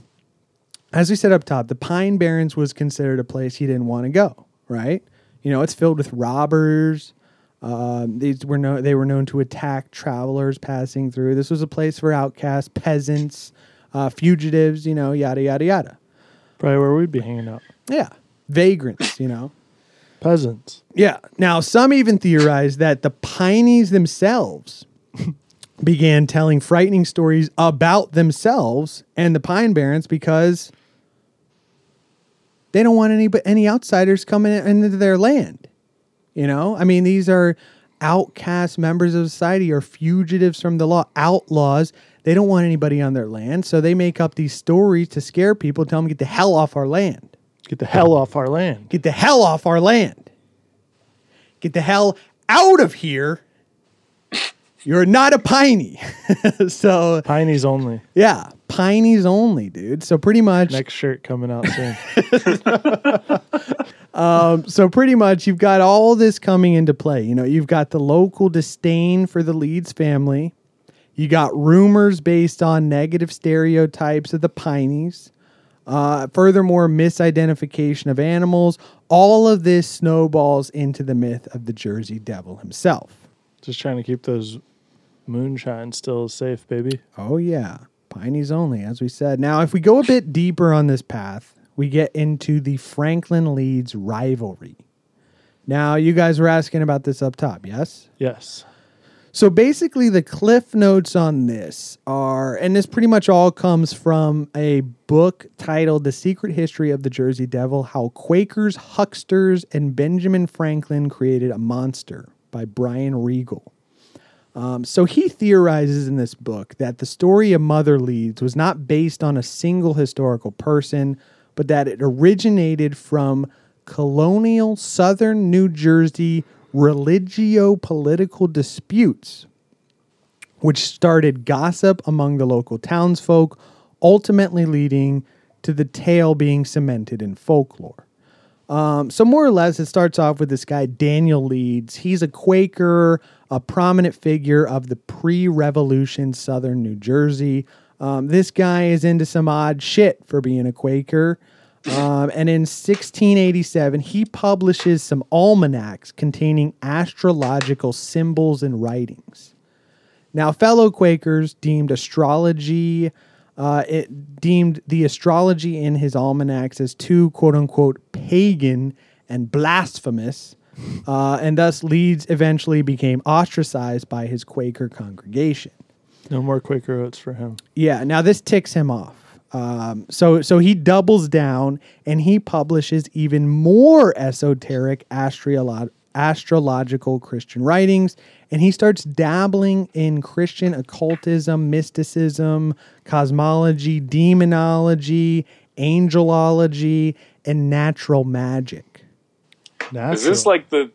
as we said up top, the Pine Barrens was considered a place he didn't want to go. Right? You know, it's filled with robbers. Um, these were no, they were known to attack travelers passing through. This was a place for outcasts, peasants, uh, fugitives. You know, yada yada yada. Probably where we'd be hanging out. Yeah, vagrants. You know. Peasants. Yeah. Now, some even theorize that the Pineys themselves [laughs] began telling frightening stories about themselves and the Pine Barrens because they don't want any but any outsiders coming into their land. You know, I mean, these are outcast members of society or fugitives from the law, outlaws. They don't want anybody on their land, so they make up these stories to scare people, tell them get the hell off our land. Get the hell off our land. Get the hell off our land. Get the hell out of here. You're not a piney. [laughs] so, Pineys only. yeah, pineys only, dude. So, pretty much, Next shirt coming out soon. [laughs] so pretty much you've got all this coming into play. You know, you've got the local disdain for the Leeds family. You got rumors based on negative stereotypes of the Pineys. Uh, furthermore, misidentification of animals. All of this snowballs into the myth of the Jersey Devil himself. Just trying to keep those moonshine still safe, baby. Oh, yeah. Pineys only, as we said. Now, if we go a bit deeper on this path, we get into the Franklin Leeds rivalry. Now, you guys were asking about this up top, yes? Yes. So basically, the cliff notes on this are, and this pretty much all comes from a book titled The Secret History of the Jersey Devil How Quakers, Hucksters, and Benjamin Franklin Created a Monster by Brian Regal. Um, so he theorizes in this book that the story of Mother Leeds was not based on a single historical person, but that it originated from colonial southern New Jersey religio political disputes, which started gossip among the local townsfolk, ultimately leading to the tale being cemented in folklore. Um, so more or less, it starts off with this guy Daniel Leeds. He's a Quaker, a prominent figure of the pre-revolution Southern New Jersey. Um, this guy is into some odd shit for being a Quaker. Um, and in 1687, he publishes some almanacs containing astrological symbols and writings. Now, fellow Quakers deemed astrology, uh, it deemed the astrology in his almanacs as too quote unquote pagan and blasphemous, uh, and thus Leeds eventually became ostracized by his Quaker congregation. No more Quaker oats for him. Yeah, now this ticks him off. Um, so so he doubles down and he publishes even more esoteric astrolo- astrological Christian writings, and he starts dabbling in Christian occultism, mysticism, cosmology, demonology, angelology, and natural magic. Natural. Is this like the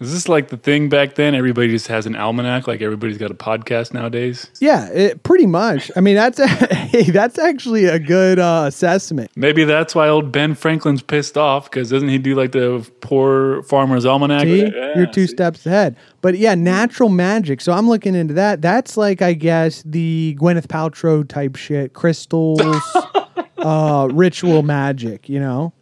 Is this like the thing back then? Everybody just has an almanac, like everybody's got a podcast nowadays. Yeah, it, pretty much. I mean, that's [laughs] hey, that's actually a good uh, assessment. Maybe that's why old Ben Franklin's pissed off because doesn't he do like the poor farmer's almanac? See, Yeah, you're two see? steps ahead. But yeah, natural magic. So I'm looking into that. That's like, I guess, the Gwyneth Paltrow type shit, crystals, [laughs] uh, ritual magic. You know,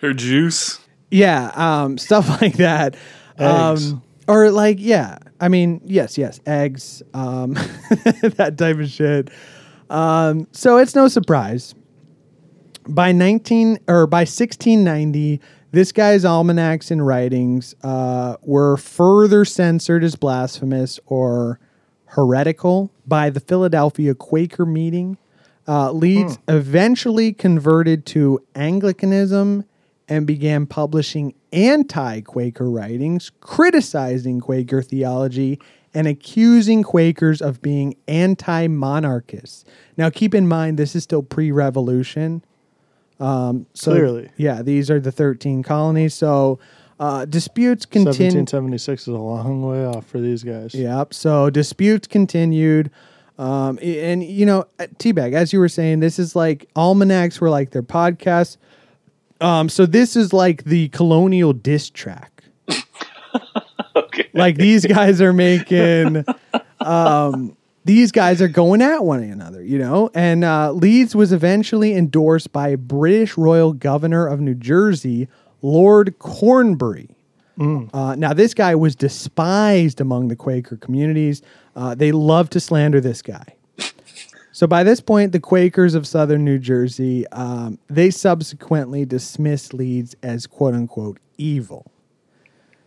Her juice. yeah, um, stuff [laughs] like that. Eggs. Um, or like, yeah, I mean, yes, yes, eggs, um, [laughs] that type of shit. Um, so it's no surprise. By 19 or by 1690, this guy's almanacs and writings uh, were further censored as blasphemous or heretical by the Philadelphia Quaker meeting. Uh, Leeds eventually converted to Anglicanism and began publishing anti Quaker writings, criticizing Quaker theology and accusing Quakers of being anti monarchists. Now, keep in mind, this is still pre revolution. Um, so, Clearly. Yeah, these are the 13 colonies. So, Uh, disputes continued. 1776 is a long way off for these guys. Yep. So disputes continued. Um, and you know, Teabag, as you were saying, this is like almanacs were like their podcasts. Um, so this is like the colonial diss track. [laughs] Okay. Like these guys are making, um, these guys are going at one another, you know. And uh, Leeds was eventually endorsed by British Royal Governor of New Jersey, Lord Cornbury. Uh, now, this guy was despised among the Quaker communities. Uh, they loved to slander this guy. So by this point, the Quakers of southern New Jersey, um, they subsequently dismissed Leeds as quote unquote evil.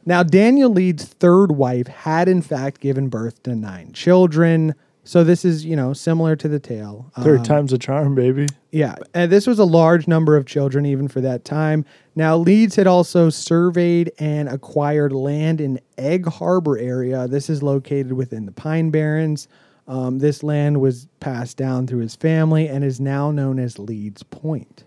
Now, Daniel Leeds' third wife had in fact given birth to nine children. So this is, you know, similar to the tale. Third Um, time's a charm, baby. yeah, and this was a large number of children even for that time. Now, Leeds had also surveyed and acquired land in Egg Harbor area. This is located within the Pine Barrens. Um, this land was passed down through his family and is now known as Leeds Point.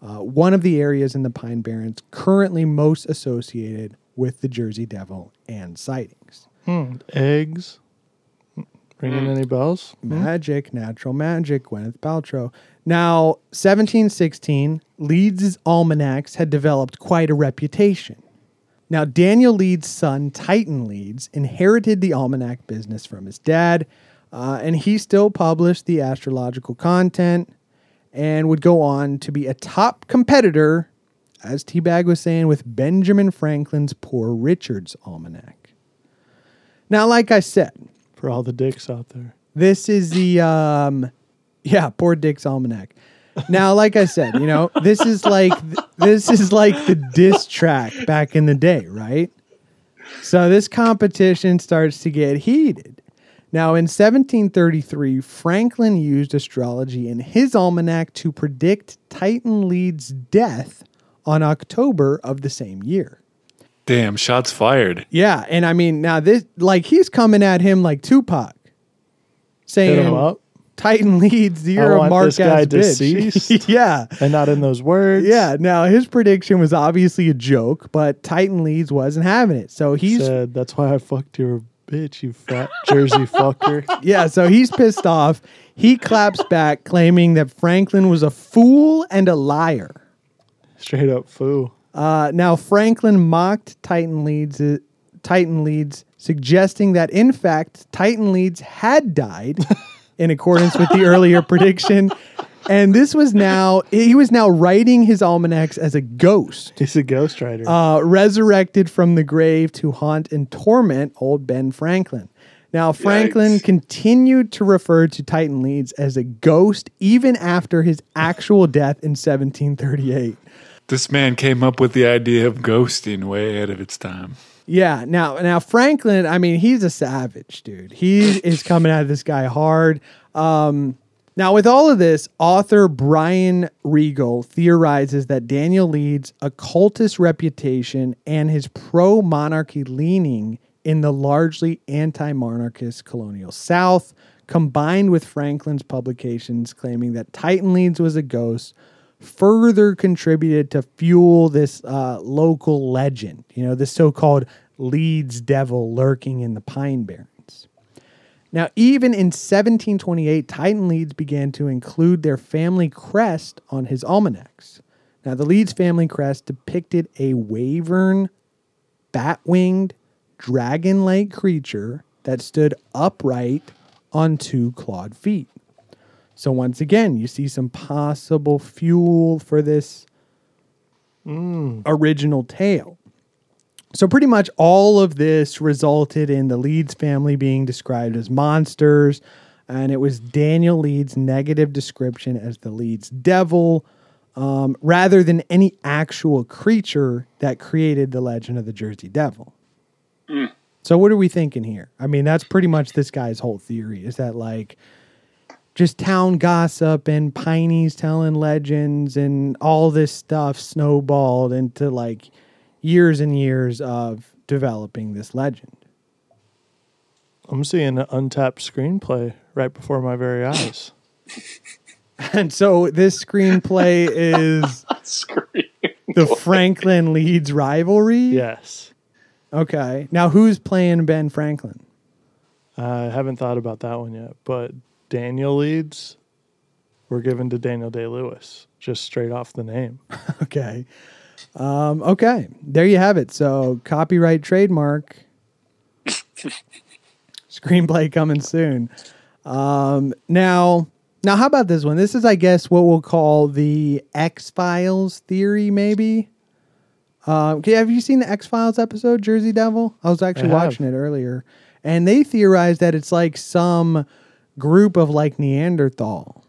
Uh, one of the areas in the Pine Barrens currently most associated with the Jersey Devil and sightings. Eggs. Ringing any bells? Magic, natural magic, Gwyneth Paltrow. Now, 1716, Leeds' almanacs had developed quite a reputation. Now, Daniel Leeds' son, Titan Leeds, inherited the almanac business from his dad, uh, and he still published the astrological content and would go on to be a top competitor, as T-Bag was saying, with Benjamin Franklin's Poor Richard's Almanac. Now, like I said, For all the dicks out there. this is the um yeah, poor Dick's almanac. Now, like I said, you know, this is like this is like the diss track back in the day, right? So this competition starts to get heated. Now, in 1733, Franklin used astrology in his almanac to predict Titan Leeds' death on October of the same year. Damn, shots fired. Yeah, and I mean, now this like he's coming at him like Tupac, Hit saying him up. Titan Leeds. You're a want mark this guy deceased. [laughs] yeah, And not in those words. yeah. Now his prediction was obviously a joke, but Titan Leeds wasn't having it. So he's Said, that's why I fucked your bitch, you fat Jersey fucker. [laughs] yeah. So he's pissed off. He claps back, claiming that Franklin was a fool and a liar. Straight up foo. Uh, now Franklin mocked Titan Leeds. Uh, Titan Leeds, suggesting that in fact Titan Leeds had died, [laughs] in accordance with the earlier prediction, and this was now he was now writing his almanacs as a ghost, He's a ghostwriter. uh, resurrected from the grave to haunt and torment old Ben Franklin. Now Franklin continued to refer to Titan Leeds as a ghost even after his actual death in 1738. This man came up with the idea of ghosting way ahead of its time. Yeah. Now, now Franklin, I mean, he's a savage, dude. He is coming at this guy hard. Um, now, with all of this, author Brian Regal theorizes that Daniel Leeds' occultist reputation and his pro monarchy leaning in the largely anti monarchist colonial South, combined with Franklin's publications claiming that Titan Leeds was a ghost, further contributed to fuel this uh, local legend, you know, this so called Leeds devil lurking in the Pine Barrens. Now, even in 1728, Titan Leeds began to include their family crest on his almanacs. Now, the Leeds family crest depicted a wyvern, bat winged, dragon like creature that stood upright on two clawed feet. So, once again, you see some possible fuel for this mm. original tale. So, pretty much all of this resulted in the Leeds family being described as monsters, and it was Daniel Leeds' negative description as the Leeds devil, um, rather than any actual creature that created the legend of the Jersey Devil. So, what are we thinking here? I mean, that's pretty much this guy's whole theory is that, like, just town gossip and Piney's telling legends and all this stuff snowballed into like years and years of developing this legend. I'm seeing an untapped screenplay right before my very eyes. [laughs] And so this screenplay is [laughs] Scream. the Franklin Leeds rivalry. Yes. Okay. Now who's playing Ben Franklin? I haven't thought about that one yet, but Daniel Leeds were given to Daniel Day Lewis, just straight off the name. [laughs] Okay. Um, okay. There you have it. So copyright trademark. [laughs] Screenplay coming soon. Um, now, now, how about this one? This is, I guess, what we'll call the X Files theory, maybe. Um, okay, have you seen the X Files episode, Jersey Devil? I was actually I watching it earlier, and they theorized that it's like some group of like Neanderthal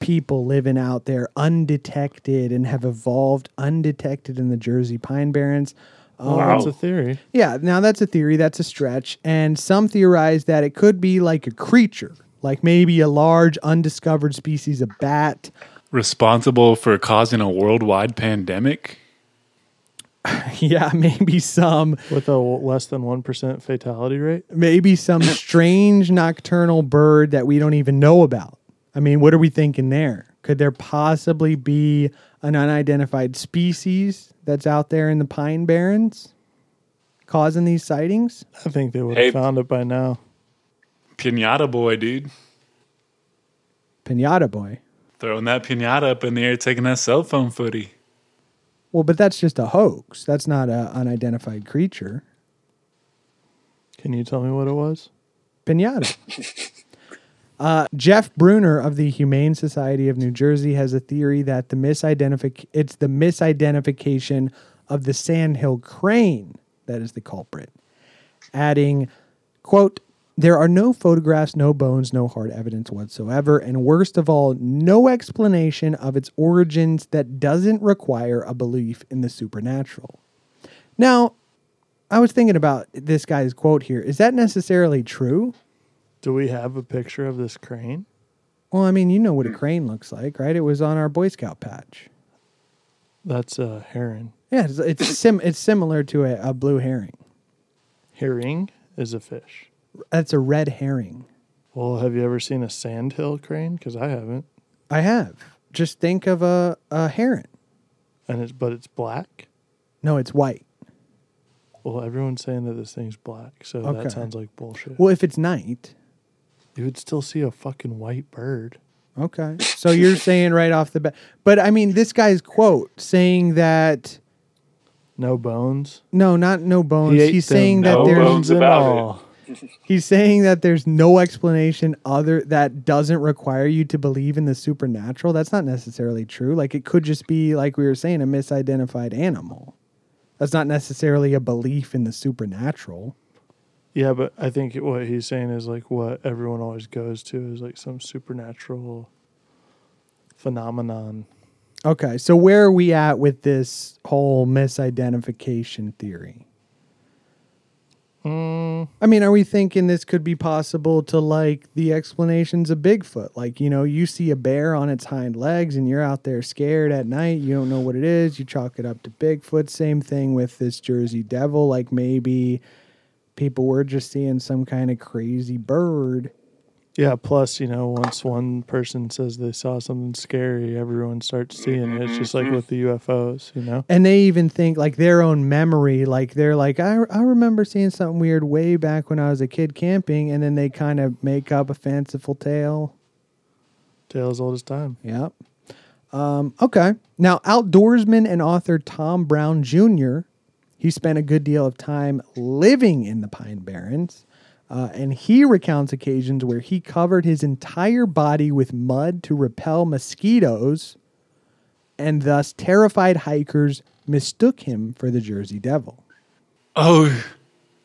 people living out there undetected and have evolved undetected in the Jersey Pine Barrens. Well, Wow. that's um, a theory. Yeah, now that's a theory, that's a stretch. And some theorize that it could be like a creature, like maybe a large undiscovered species of bat. Responsible for causing a worldwide pandemic? [laughs] yeah, maybe some With a less than 1% fatality rate. maybe some [coughs] strange nocturnal bird that we don't even know about. I mean, what are we thinking there? Could there possibly be an unidentified species that's out there in the Pine Barrens causing these sightings? I think they would have Hey. found it by now. Pinata boy, dude. Pinata boy. Throwing that pinata up in the air, taking that cell phone footy. Well, but that's just a hoax. That's not an unidentified creature. Can you tell me what it was? Pinata. [laughs] uh, Jeff Bruner of the Humane Society of New Jersey has a theory that the misidentific it's the misidentification of the sandhill crane that is the culprit. Adding, quote, there are no photographs, no bones, no hard evidence whatsoever, and worst of all, no explanation of its origins that doesn't require a belief in the supernatural. Now, I was thinking about this guy's quote here. Is that necessarily true? Do we have a picture of this crane? Well, I mean, you know what a crane looks like, right? It was on our Boy Scout patch. That's a heron. Yeah, it's it's, sim- it's similar to a, a blue herring. Herring is a fish. That's a red herring. Well, have you ever seen a sandhill crane? Because I haven't. I have. Just think of a, a heron. And it's but it's black. No, it's white. Well, everyone's saying that this thing's black, so Okay. that sounds like bullshit. Well, if it's night, You would still see a fucking white bird. okay. So you're [laughs] saying right off the bat, but I mean, this guy's quote saying that No bones. no, not no bones. He ate He's them saying that No there's bones and about it. He's saying that there's no explanation other that doesn't require you to believe in the supernatural. That's not necessarily true. Like it could just be like we were saying a misidentified animal. That's not necessarily a belief in the supernatural. Yeah, but I think what he's saying is like what everyone always goes to is like some supernatural phenomenon. Okay, so where are we at with this whole misidentification theory? Mm. I mean, are we thinking this could be possible to like the explanations of Bigfoot? Like, you know, you see a bear on its hind legs and you're out there scared at night, you don't know what it is, you chalk it up to Bigfoot. Same thing with this Jersey Devil. Like, maybe people were just seeing some kind of crazy bird. Yeah, plus, you know, once one person says they saw something scary, everyone starts seeing it. It's just like with the UFOs, you know? And they even think like their own memory, like they're like, I, I remember seeing something weird way back when I was a kid camping. And then they kind of make up a fanciful tale. Tale as old as time. Yep. Um, okay. Now, outdoorsman and author Tom Brown Jr. He spent a good deal of time living in the Pine Barrens, uh, and he recounts occasions where he covered his entire body with mud to repel mosquitoes, and thus terrified hikers mistook him for the Jersey Devil. Oh,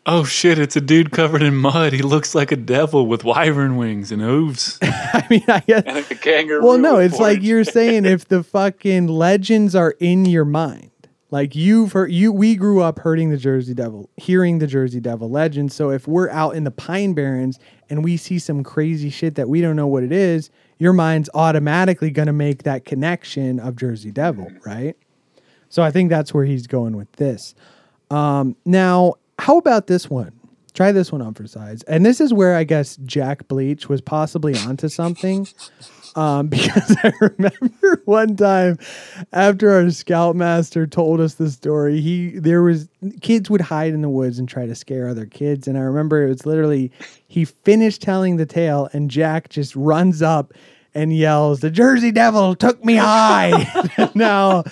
oh shit! It's a dude covered in mud. He looks like a devil with wyvern wings and hooves. [laughs] I mean, I guess. and a kangaroo. Well, no, it's like you're saying if the [laughs] fucking legends are in your mind. Like you've heard you we grew up hurting the Jersey Devil, hearing the Jersey Devil legend. So if we're out in the Pine Barrens and we see some crazy shit that we don't know what it is, your mind's automatically going to make that connection of Jersey Devil, right? So I think that's where he's going with this. Um, now, how about this one? Try this one on for size. And this is where I guess Jack Bleach was possibly onto something. Um, [laughs] because I remember one time after our scoutmaster told us the story, he there was kids would hide in the woods and try to scare other kids. And I remember it was literally he finished telling the tale and Jack just runs up and yells, The Jersey Devil took me high. [laughs] now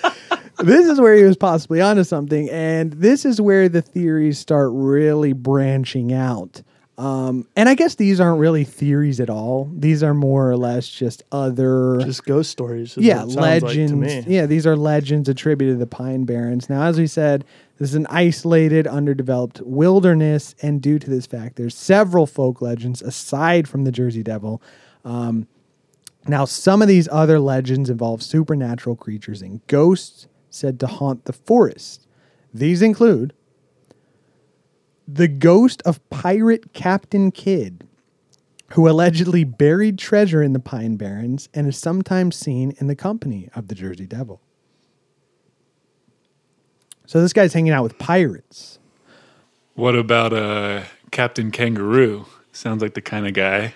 this is where he was possibly onto something, and this is where the theories start really branching out. Um, and I guess these aren't really theories at all. These are more or less just other, Just ghost stories. yeah, what it sounds like to legends. me. yeah, these are legends attributed to the Pine Barrens. Now, as we said, this is an isolated, underdeveloped wilderness, and due to this fact, there's several folk legends aside from the Jersey Devil. Um, now, some of these other legends involve supernatural creatures and ghosts said to haunt the forest. These include the ghost of pirate Captain Kidd, who allegedly buried treasure in the Pine Barrens and is sometimes seen in the company of the Jersey Devil. So this guy's hanging out with pirates. What about uh, Captain Kangaroo? Sounds like the kind of guy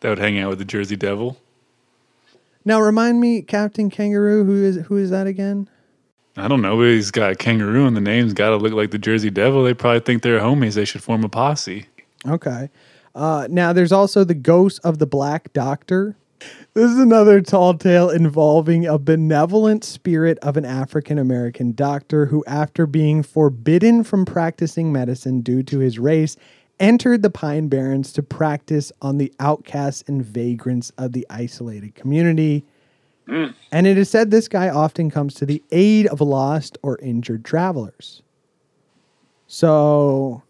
that would hang out with the Jersey Devil. Now remind me, Captain Kangaroo, who is who is that again? I don't know, but he's got a kangaroo in the name's got to look like the Jersey Devil. They probably think they're homies. They should form a posse. Okay. Uh, now there's also the ghost of the Black Doctor. This is another tall tale involving a benevolent spirit of an African American doctor who, after being forbidden from practicing medicine due to his race, entered the Pine Barrens to practice on the outcasts and vagrants of the isolated community. Mm. And it is said this guy often comes to the aid of lost or injured travelers. So,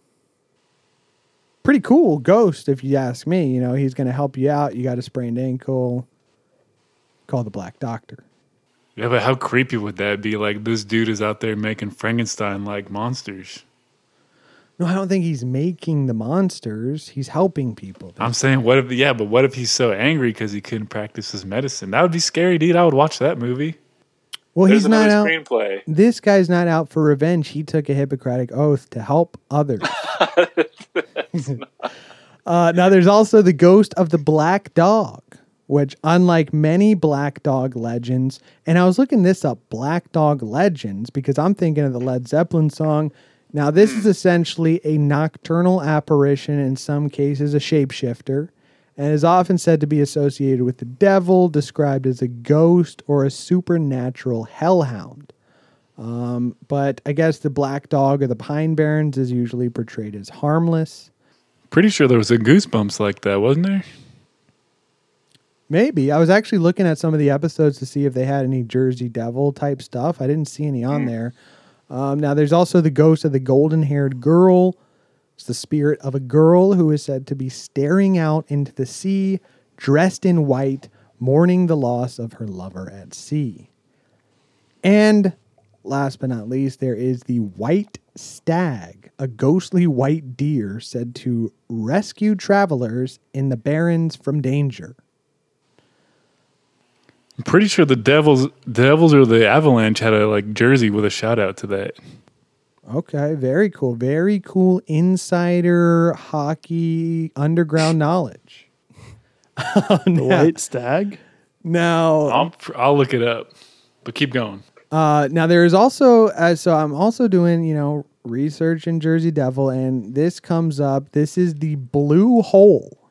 pretty cool ghost, if you ask me. You know, he's going to help you out. You got a sprained ankle. Call the Black Doctor. Yeah, but how creepy would that be? Like this dude is out there making Frankenstein like monsters. No, I don't think he's making the monsters. He's helping people. I'm saying, what if? Yeah, but what if he's so angry because he couldn't practice his medicine? That would be scary, dude. I would watch that movie. Well, There's he's not out. screenplay. This guy's not out for revenge. He took a Hippocratic oath to help others. [laughs] [laughs] uh, now, there's also the ghost of the black dog, which, unlike many black dog legends, and I was looking this up, black dog legends, because I'm thinking of the Led Zeppelin song. Now, this is essentially a nocturnal apparition, in some cases, a shapeshifter, and is often said to be associated with the devil, described as a ghost or a supernatural hellhound. Um, but I guess the black dog or the pine barrens is usually portrayed as harmless. Pretty sure there was a Goosebumps like that, wasn't there? Maybe. I was actually looking at some of the episodes to see if they had any Jersey Devil type stuff. I didn't see any on there. Um, now, there's also the ghost of the golden haired girl. It's the spirit of a girl who is said to be staring out into the sea, dressed in white, mourning the loss of her lover at sea. And last but not least, there is the white stag, a ghostly white deer said to rescue travelers in the barrens from danger. I'm pretty sure the Devils, Devils or the Avalanche had a like jersey with a shout out to that. Okay, very cool. Very cool insider hockey underground knowledge. [laughs] The white stag. Now, I'll I'll look it up, but keep going. Uh, now there is also uh, so I'm also doing you know research in Jersey Devil, and this comes up. This is the Blue Hole.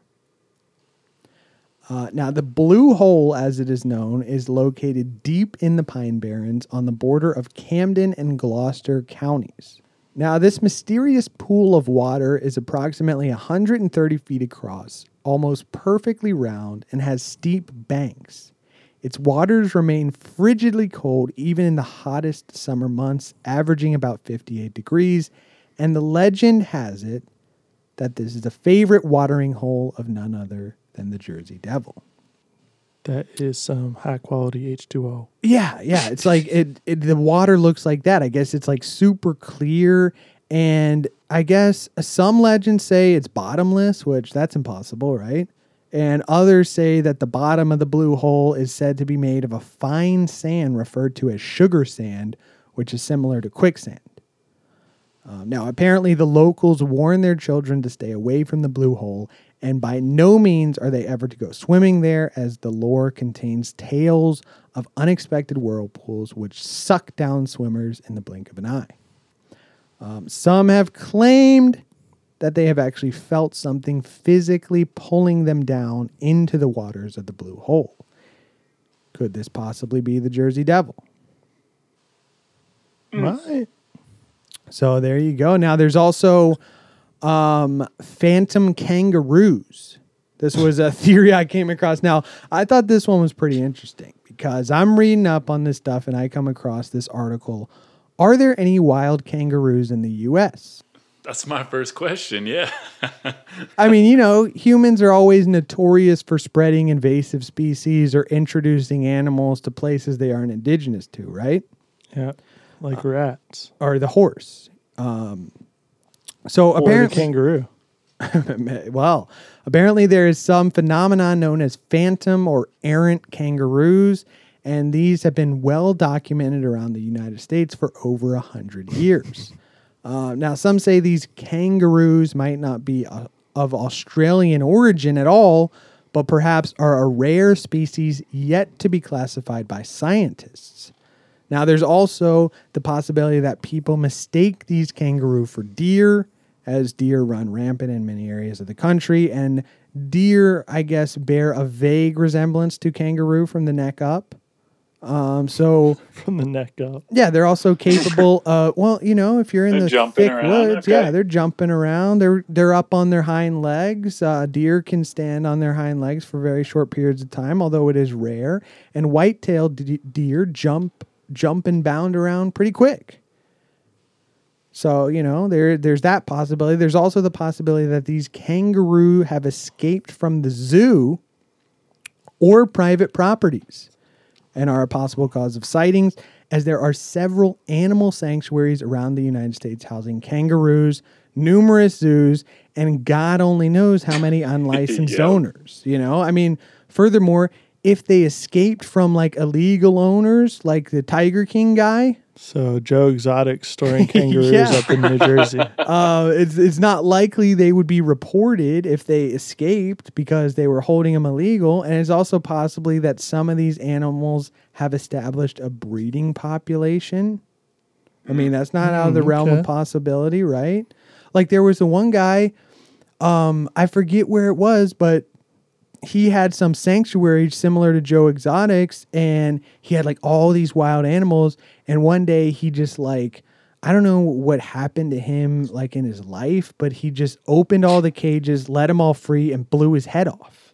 Uh, now the Blue Hole, as it is known, is located deep in the Pine Barrens on the border of Camden and Gloucester counties. Now this mysterious pool of water is approximately 130 feet across, almost perfectly round, and has steep banks. Its waters remain frigidly cold even in the hottest summer months, averaging about 58 degrees. And the legend has it that this is the favorite watering hole of none other than the Jersey Devil. That is some high quality H2O. Yeah, yeah. It's like it, it. The water looks like that. I guess it's like super clear, and I guess some legends say it's bottomless, which that's impossible, right? And others say that the bottom of the blue hole is said to be made of a fine sand referred to as sugar sand, which is similar to quicksand. Um, now, apparently, the locals warn their children to stay away from the blue hole, and by no means are they ever to go swimming there, as the lore contains tales of unexpected whirlpools which suck down swimmers in the blink of an eye. Um, some have claimed that they have actually felt something physically pulling them down into the waters of the blue hole. Could this possibly be the Jersey Devil? Right. So there you go. Now there's also um, phantom kangaroos. This was a [laughs] theory I came across. Now I thought this one was pretty interesting because I'm reading up on this stuff and I come across this article. Are there any wild kangaroos in the U.S.? That's my first question. Yeah. [laughs] I mean, you know, humans are always notorious for spreading invasive species or introducing animals to places they aren't indigenous to, right? Yeah. Like rats. Or the horse. Um, so Or apparently, kangaroo. [laughs] well, apparently there is some phenomenon known as phantom or errant kangaroos, and these have been well documented around the United States for over a hundred years. [laughs] Uh, now, some say these kangaroos might not be uh, of Australian origin at all, but perhaps are a rare species yet to be classified by scientists. Now, there's also the possibility that people mistake these kangaroo for deer, as deer run rampant in many areas of the country. And deer, I guess, bear a vague resemblance to kangaroo from the neck up. Um, so, [laughs] From the neck up. yeah, they're also capable [laughs] of, well, you know, if you're in They're the jumping thick around, woods, okay. yeah, they're jumping around. They're they're up on their hind legs. Uh, deer can stand on their hind legs for very short periods of time, although it is rare. And white-tailed de- deer jump jump and bound around pretty quick. So you know there there's that possibility. There's also the possibility that these kangaroo have escaped from the zoo or private properties and are a possible cause of sightings, as there are several animal sanctuaries around the United States housing kangaroos, numerous zoos, and God only knows how many [laughs] unlicensed Yeah. owners. You know, I mean, furthermore, if they escaped from like illegal owners, like the Tiger King guy, So Joe Exotic storing [laughs] kangaroos Yeah. up in New Jersey. [laughs] uh, it's it's not likely they would be reported if they escaped because they were holding them illegal, and it's also possibly that some of these animals have established a breeding population. I mean, that's not out of the realm of possibility, right? Like there was the one guy, um, I forget where it was, but he had some sanctuary similar to Joe Exotics, and he had like all these wild animals. And one day he just like, I don't know what happened to him like in his life, but he just opened all the cages, let them all free, and blew his head off.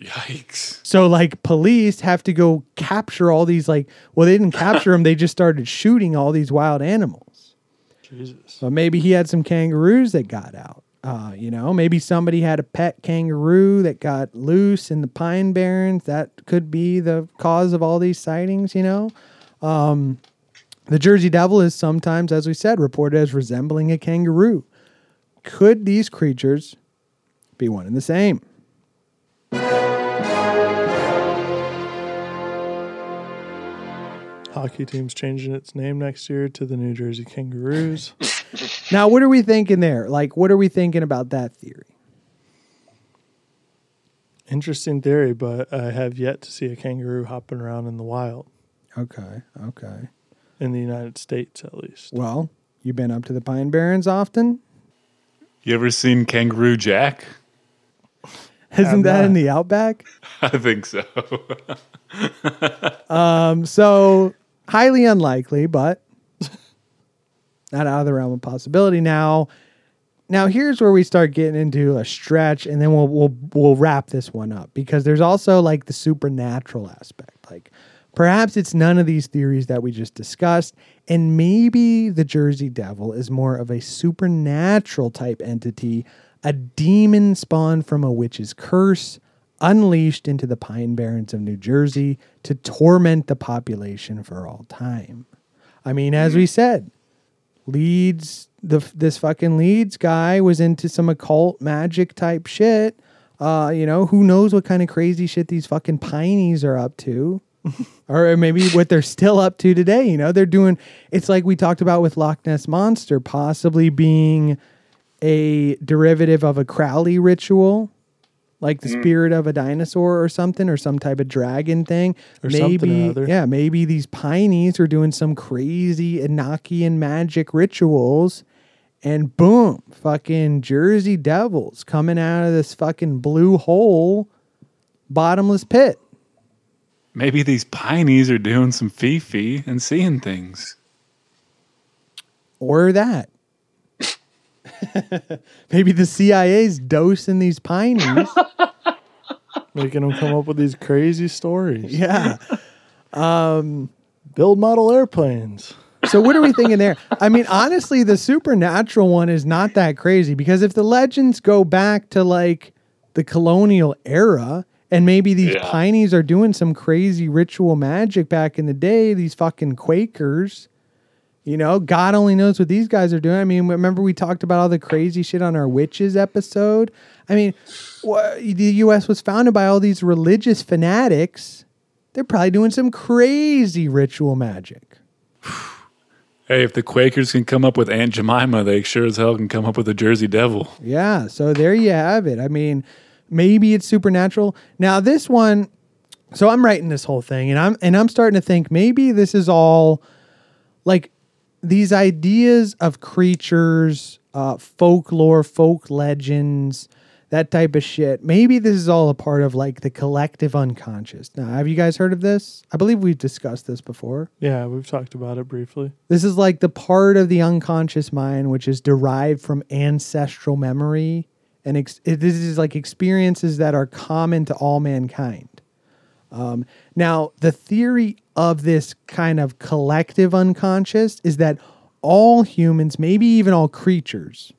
Yikes. So like police have to go capture all these like well they didn't [laughs] capture them they just started shooting all these wild animals. Jesus. So maybe he had some kangaroos that got out. Uh, you know, maybe somebody had a pet kangaroo that got loose in the Pine Barrens. That could be the cause of all these sightings. You know, um, the Jersey Devil is sometimes, as we said, reported as resembling a kangaroo. Could these creatures be one and the same? Hockey team's changing its name next year to the New Jersey Kangaroos. [laughs] [laughs] Now, what are we thinking there? Like, what are we thinking about that theory? Interesting theory, but I have yet to see a kangaroo hopping around in the wild, Okay, okay. in the United States at least. Well, you've been up to the Pine Barrens often? You ever seen Kangaroo Jack? [laughs] Isn't that in the outback? [laughs] I think so. Um, so highly unlikely, but not out of the realm of possibility. Now, now here's where we start getting into a stretch, and then we'll we'll we'll wrap this one up because there's also like the supernatural aspect. Like perhaps it's none of these theories that we just discussed, and maybe the Jersey Devil is more of a supernatural type entity, a demon spawned from a witch's curse, unleashed into the Pine Barrens of New Jersey to torment the population for all time. I mean, as we said, Leeds, the this fucking Leeds guy was into some occult magic type shit. Uh, you know, who knows what kind of crazy shit these fucking pineys are up to? [laughs] or maybe what they're still up to today. You know, they're doing. It's like we talked about with Loch Ness monster, possibly being a derivative of a Crowley ritual, like the hmm. spirit of a dinosaur or something, or some type of dragon thing. Or something or maybe, yeah, maybe these Pineys are doing some crazy Enochian magic rituals. And boom, fucking Jersey Devils coming out of this fucking blue hole, bottomless pit. Maybe these pineys are doing some fifi and seeing things. or that. [laughs] Maybe the CIA's dosing these pineys. [laughs] Making them come up with these crazy stories. yeah. [laughs] Um, Build model airplanes. So what are we thinking there? I mean, honestly, the supernatural one is not that crazy because if the legends go back to like the colonial era and maybe these Yeah. pineys are doing some crazy ritual magic back in the day, these fucking Quakers, you know, God only knows what these guys are doing. I mean, remember we talked about all the crazy shit on our witches episode? I mean, wha- the US was founded by all these religious fanatics. They're probably doing some crazy ritual magic. Hey, if the Quakers can come up with Aunt Jemima, they sure as hell can come up with a Jersey Devil. Yeah, so there you have it. I mean, maybe it's supernatural. Now this one, so I'm writing this whole thing, and I'm and I'm starting to think maybe this is all like these ideas of creatures, uh, folklore, folk legends, that type of shit. Maybe this is all a part of like the collective unconscious. Now, have you guys heard of this? I believe we've discussed this before. Yeah, we've talked about it briefly. This is like the part of the unconscious mind which is derived from ancestral memory, and ex- it, this is like experiences that are common to all mankind. Um, now, the theory of this kind of collective unconscious is that all humans, maybe even all creatures,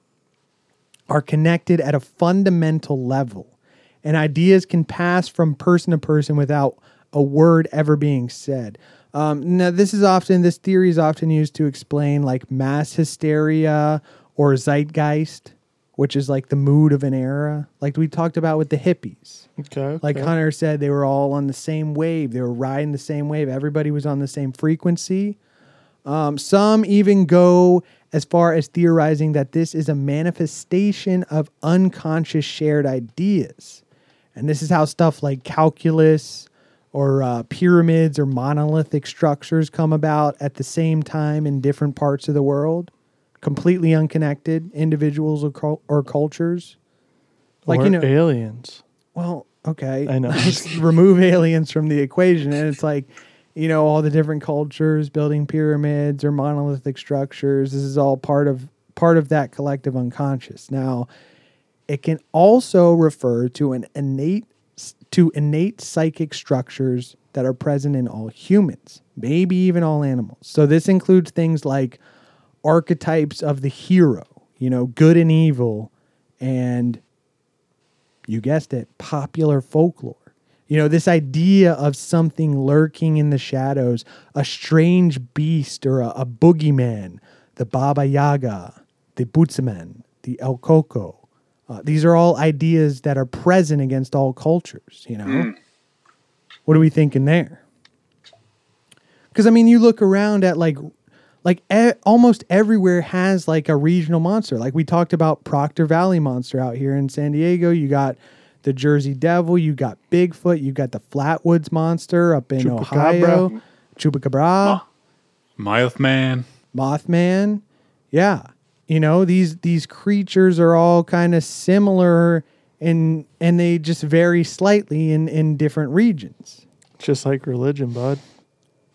are connected at a fundamental level, and ideas can pass from person to person without a word ever being said. Um, now, this is often this theory is often used to explain like mass hysteria or zeitgeist, which is like the mood of an era, like we talked about with the hippies. Okay. Like okay. Hunter said, they were all on the same wave. They were riding the same wave. Everybody was on the same frequency. Um, some even go as far as theorizing that this is a manifestation of unconscious shared ideas. And this is how stuff like calculus or uh, pyramids or monolithic structures come about at the same time in different parts of the world, completely unconnected individuals or, cul- or cultures. Like, or you know, aliens. well, okay. I know. [laughs] Remove aliens from the equation, and it's like, you know, all the different cultures building pyramids or monolithic structures. This is all part of part of that collective unconscious. Now, it can also refer to an innate to innate psychic structures that are present in all humans, maybe even all animals. So this includes things like archetypes of the hero, you know, good and evil, and you guessed it, popular folklore. You know, this idea of something lurking in the shadows, a strange beast or a, a boogeyman, the Baba Yaga, the Butzemann, the El Coco. Uh, these are all ideas that are present against all cultures, you know? What are we thinking there? Because, I mean, you look around at like, like e- almost everywhere has like a regional monster. Like we talked about Proctor Valley monster out here in San Diego. You got the Jersey Devil. You got Bigfoot. You got the Flatwoods monster up in Chupacabra. Ohio. Chupacabra, Mothman. Mothman. Yeah, you know these these creatures are all kind of similar, and and they just vary slightly in in different regions. Just like religion, bud.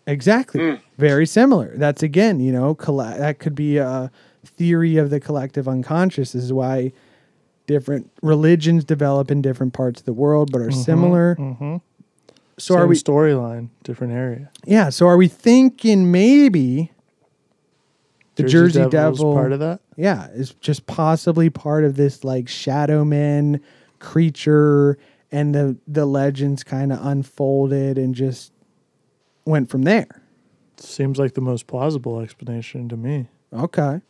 Exactly. Hmm. Very similar. That's again, you know, colle- that could be a theory of the collective unconscious. This is why different religions develop in different parts of the world, but are mm-hmm, similar. Mm-hmm. So are we? storyline, different area. yeah. So are we thinking maybe the Jersey, Devil's Devil part of that. Yeah, is just possibly part of this like shadow man creature, and the the legends kind of unfolded and just went from there. Seems like the most plausible explanation to me. Okay.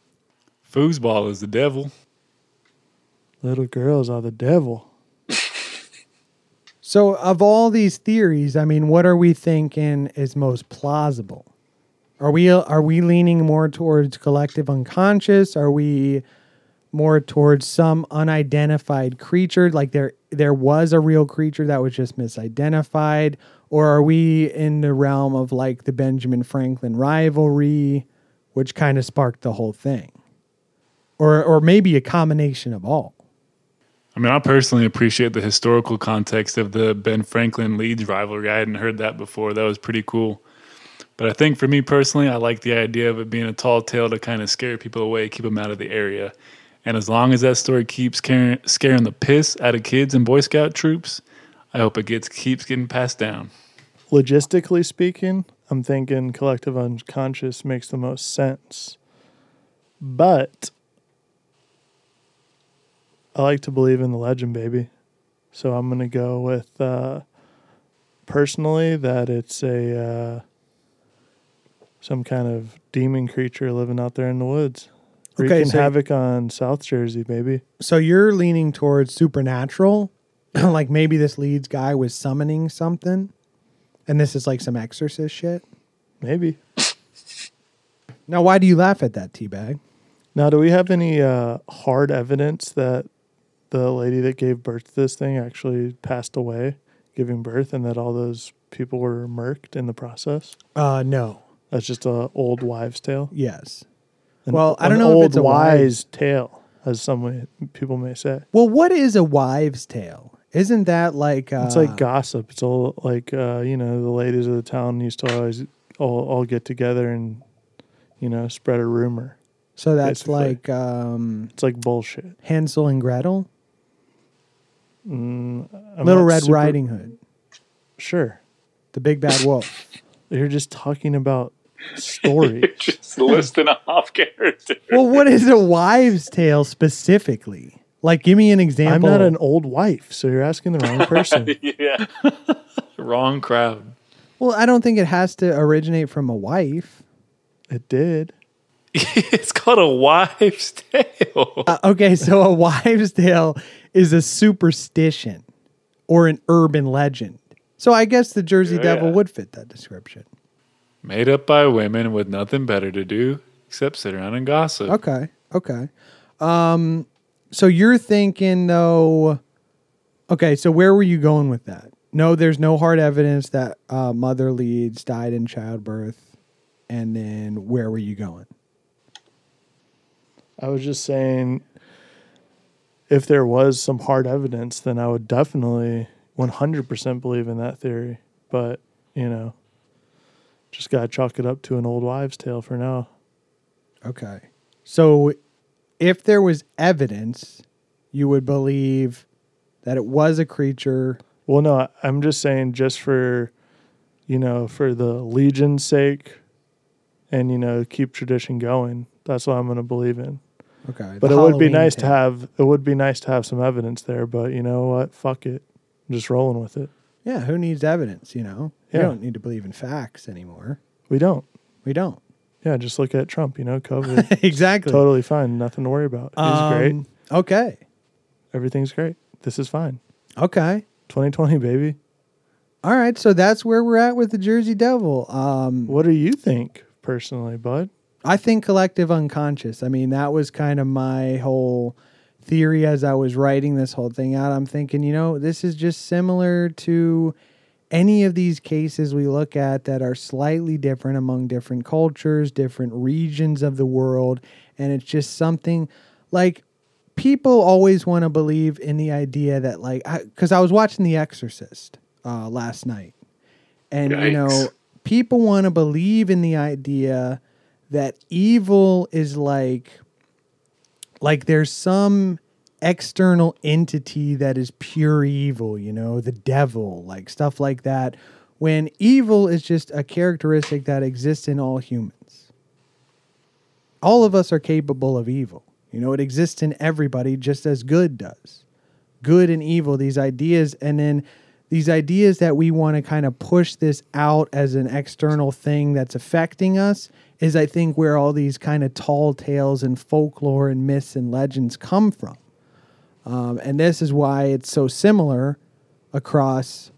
Foosball is the devil. Little girls are the devil. So, of all these theories, I mean, what are we thinking is most plausible? Are we are we leaning more towards collective unconscious? Are we more towards some unidentified creature, like there there was a real creature that was just misidentified, or are we in the realm of like the Benjamin Franklin rivalry, which kind of sparked the whole thing, or or maybe a combination of all? I mean, I personally appreciate the historical context of the Ben Franklin Leeds rivalry. I hadn't heard that before. That was pretty cool. But I think for me personally, I like the idea of it being a tall tale to kind of scare people away, keep them out of the area. And as long as that story keeps scaring, the piss out of kids and Boy Scout troops, I hope it gets keeps getting passed down. Logistically speaking, I'm thinking collective unconscious makes the most sense. But I like to believe in the legend, baby. So I'm going to go with uh, personally that it's a uh, some kind of demon creature living out there in the woods. Okay, Wreaking so- havoc on South Jersey, baby. So you're leaning towards supernatural, [clears throat] like maybe this Leeds guy was summoning something, and this is like some exorcist shit. Maybe. Now, why do you laugh at that, teabag? Now, do we have any uh, hard evidence that the lady that gave birth to this thing actually passed away giving birth and that all those people were murked in the process? Uh, no. That's just a old wives' tale. Yes. An- Well, I don't an know if old it's a wise wives- tale, as some way, people may say. Well, what is a wives' tale? Isn't that like uh, It's like gossip. It's all like uh, you know the ladies of the town used to always all, all get together and you know spread a rumor. so that's basically. like um, It's like bullshit. Hansel and Gretel, I'm Little Red super- Riding Hood, Sure, the Big Bad [laughs] Wolf. you're just talking about stories. [laughs] Just listing off [laughs] characters. well, what is a wives' tale specifically? Like, give me an example. I'm not an old wife, so you're asking the wrong person. [laughs] yeah. Wrong crowd. well, I don't think it has to originate from a wife. it did. [laughs] it's called a wives' tale. [laughs] Uh, okay, so a wives' tale is a superstition or an urban legend. So I guess the Jersey Devil Yeah. would fit that description. Made up by women with nothing better to do except sit around and gossip. Okay, okay. Um, so you're thinking though. Okay, so where were you going with that? No, there's no hard evidence that uh, Mother Leeds died in childbirth, and then where were you going? I was just saying, if there was some hard evidence, then I would definitely 100% believe in that theory. But, you know, just got to chalk it up to an old wives' tale for now. Okay. So if there was evidence, you would believe that it was a creature. Well, no, I'm just saying, just for, you know, for the legion's sake and, you know, keep tradition going. That's what I'm going to believe in. Okay. But it would be Halloween nice to have, it would be nice to have some evidence there. But you know what? Fuck it. I'm just rolling with it. Yeah, who needs evidence, you know? Yeah. We don't need to believe in facts anymore. We don't. We don't. Yeah, just look at Trump, you know, COVID. [laughs] exactly. totally fine. Nothing to worry about. He's Um, great. Okay. Everything's great. This is fine. Okay. 2020, baby. All right, so that's where we're at with the Jersey Devil. Um, What do you think personally, bud? I think collective unconscious. I mean, that was kind of my whole theory as I was writing this whole thing out. I'm thinking, you know, this is just similar to any of these cases we look at that are slightly different among different cultures, different regions of the world. And it's just something like people always want to believe in the idea that, like, because I, was watching The Exorcist uh, last night. And, you know, people want to believe in the idea that evil is like like there's some external entity that is pure evil, you know, the devil, like stuff like that, when evil is just a characteristic that exists in all humans. All of us are capable of evil. You know, it exists in everybody just as good does. Good and evil, these ideas, and then these ideas that we want to kind of push this out as an external thing that's affecting us is, I think, where all these kind of tall tales and folklore and myths and legends come from. Um, and this is why it's so similar across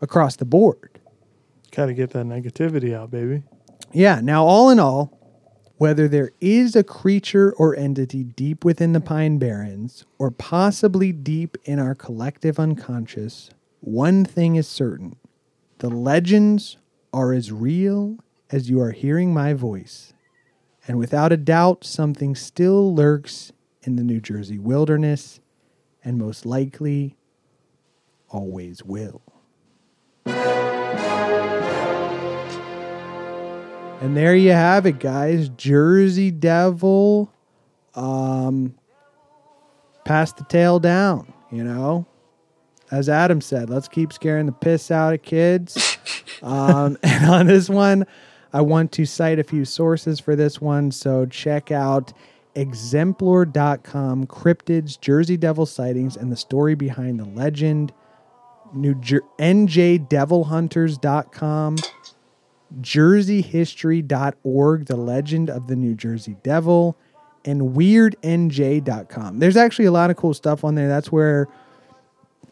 across the board. Got to get that negativity out, baby. Yeah. Now, all in all, whether there is a creature or entity deep within the Pine Barrens, or possibly deep in our collective unconscious, one thing is certain the legends are as real as you are hearing my voice. And without a doubt, something still lurks in the New Jersey wilderness, and most likely always will. And there you have it, guys. Jersey Devil um passed the tale down, you know. As Adam said, let's keep scaring the piss out of kids. [laughs] um, [laughs] and on this one, I want to cite a few sources for this one. So check out exemplore.com, cryptids, Jersey Devil sightings, and the story behind the legend. New Jer- NJDevilHunters.com, JerseyHistory.org, the legend of the New Jersey Devil, and WeirdNJ.com. There's actually a lot of cool stuff on there. That's where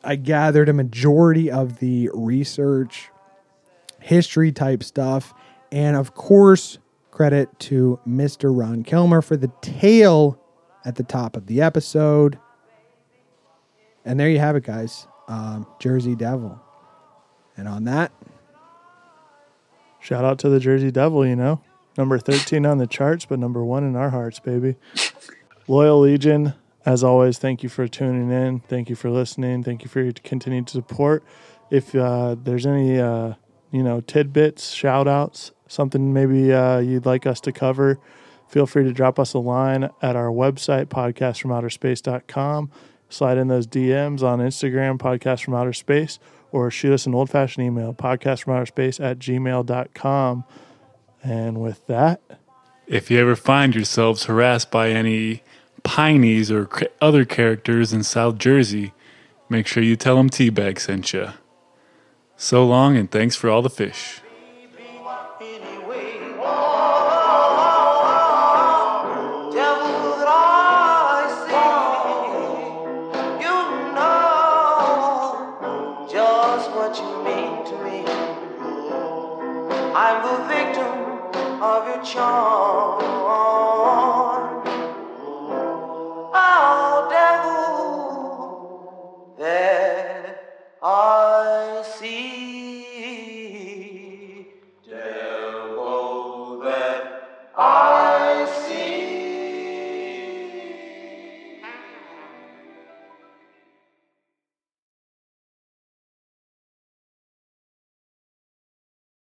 I gathered a majority of the research, history type stuff, and of course, credit to Mr. Ron Kilmer for the tale at the top of the episode. And there you have it, guys. Um, Jersey Devil. And on that, Shout out to the Jersey Devil, you know. Number 13 on the charts, but number one in our hearts, baby. Loyal Legion, as always, thank you for tuning in. Thank you for listening. Thank you for your continued support. If uh, there's any, uh, you know, tidbits, shout outs, something maybe uh, you'd like us to cover, feel free to drop us a line at our website, podcastfromouterspace.com. Slide in those DMs on Instagram, podcast from outer space, or shoot us an old fashioned email, podcastfromouterspace from outer space at gmail.com. And with that, If you ever find yourselves harassed by any Pineys or other characters in South Jersey, make sure you tell them Teabag sent you. So long, and thanks for all the fish. I'm the victim of your charm. Oh, devil, there I see.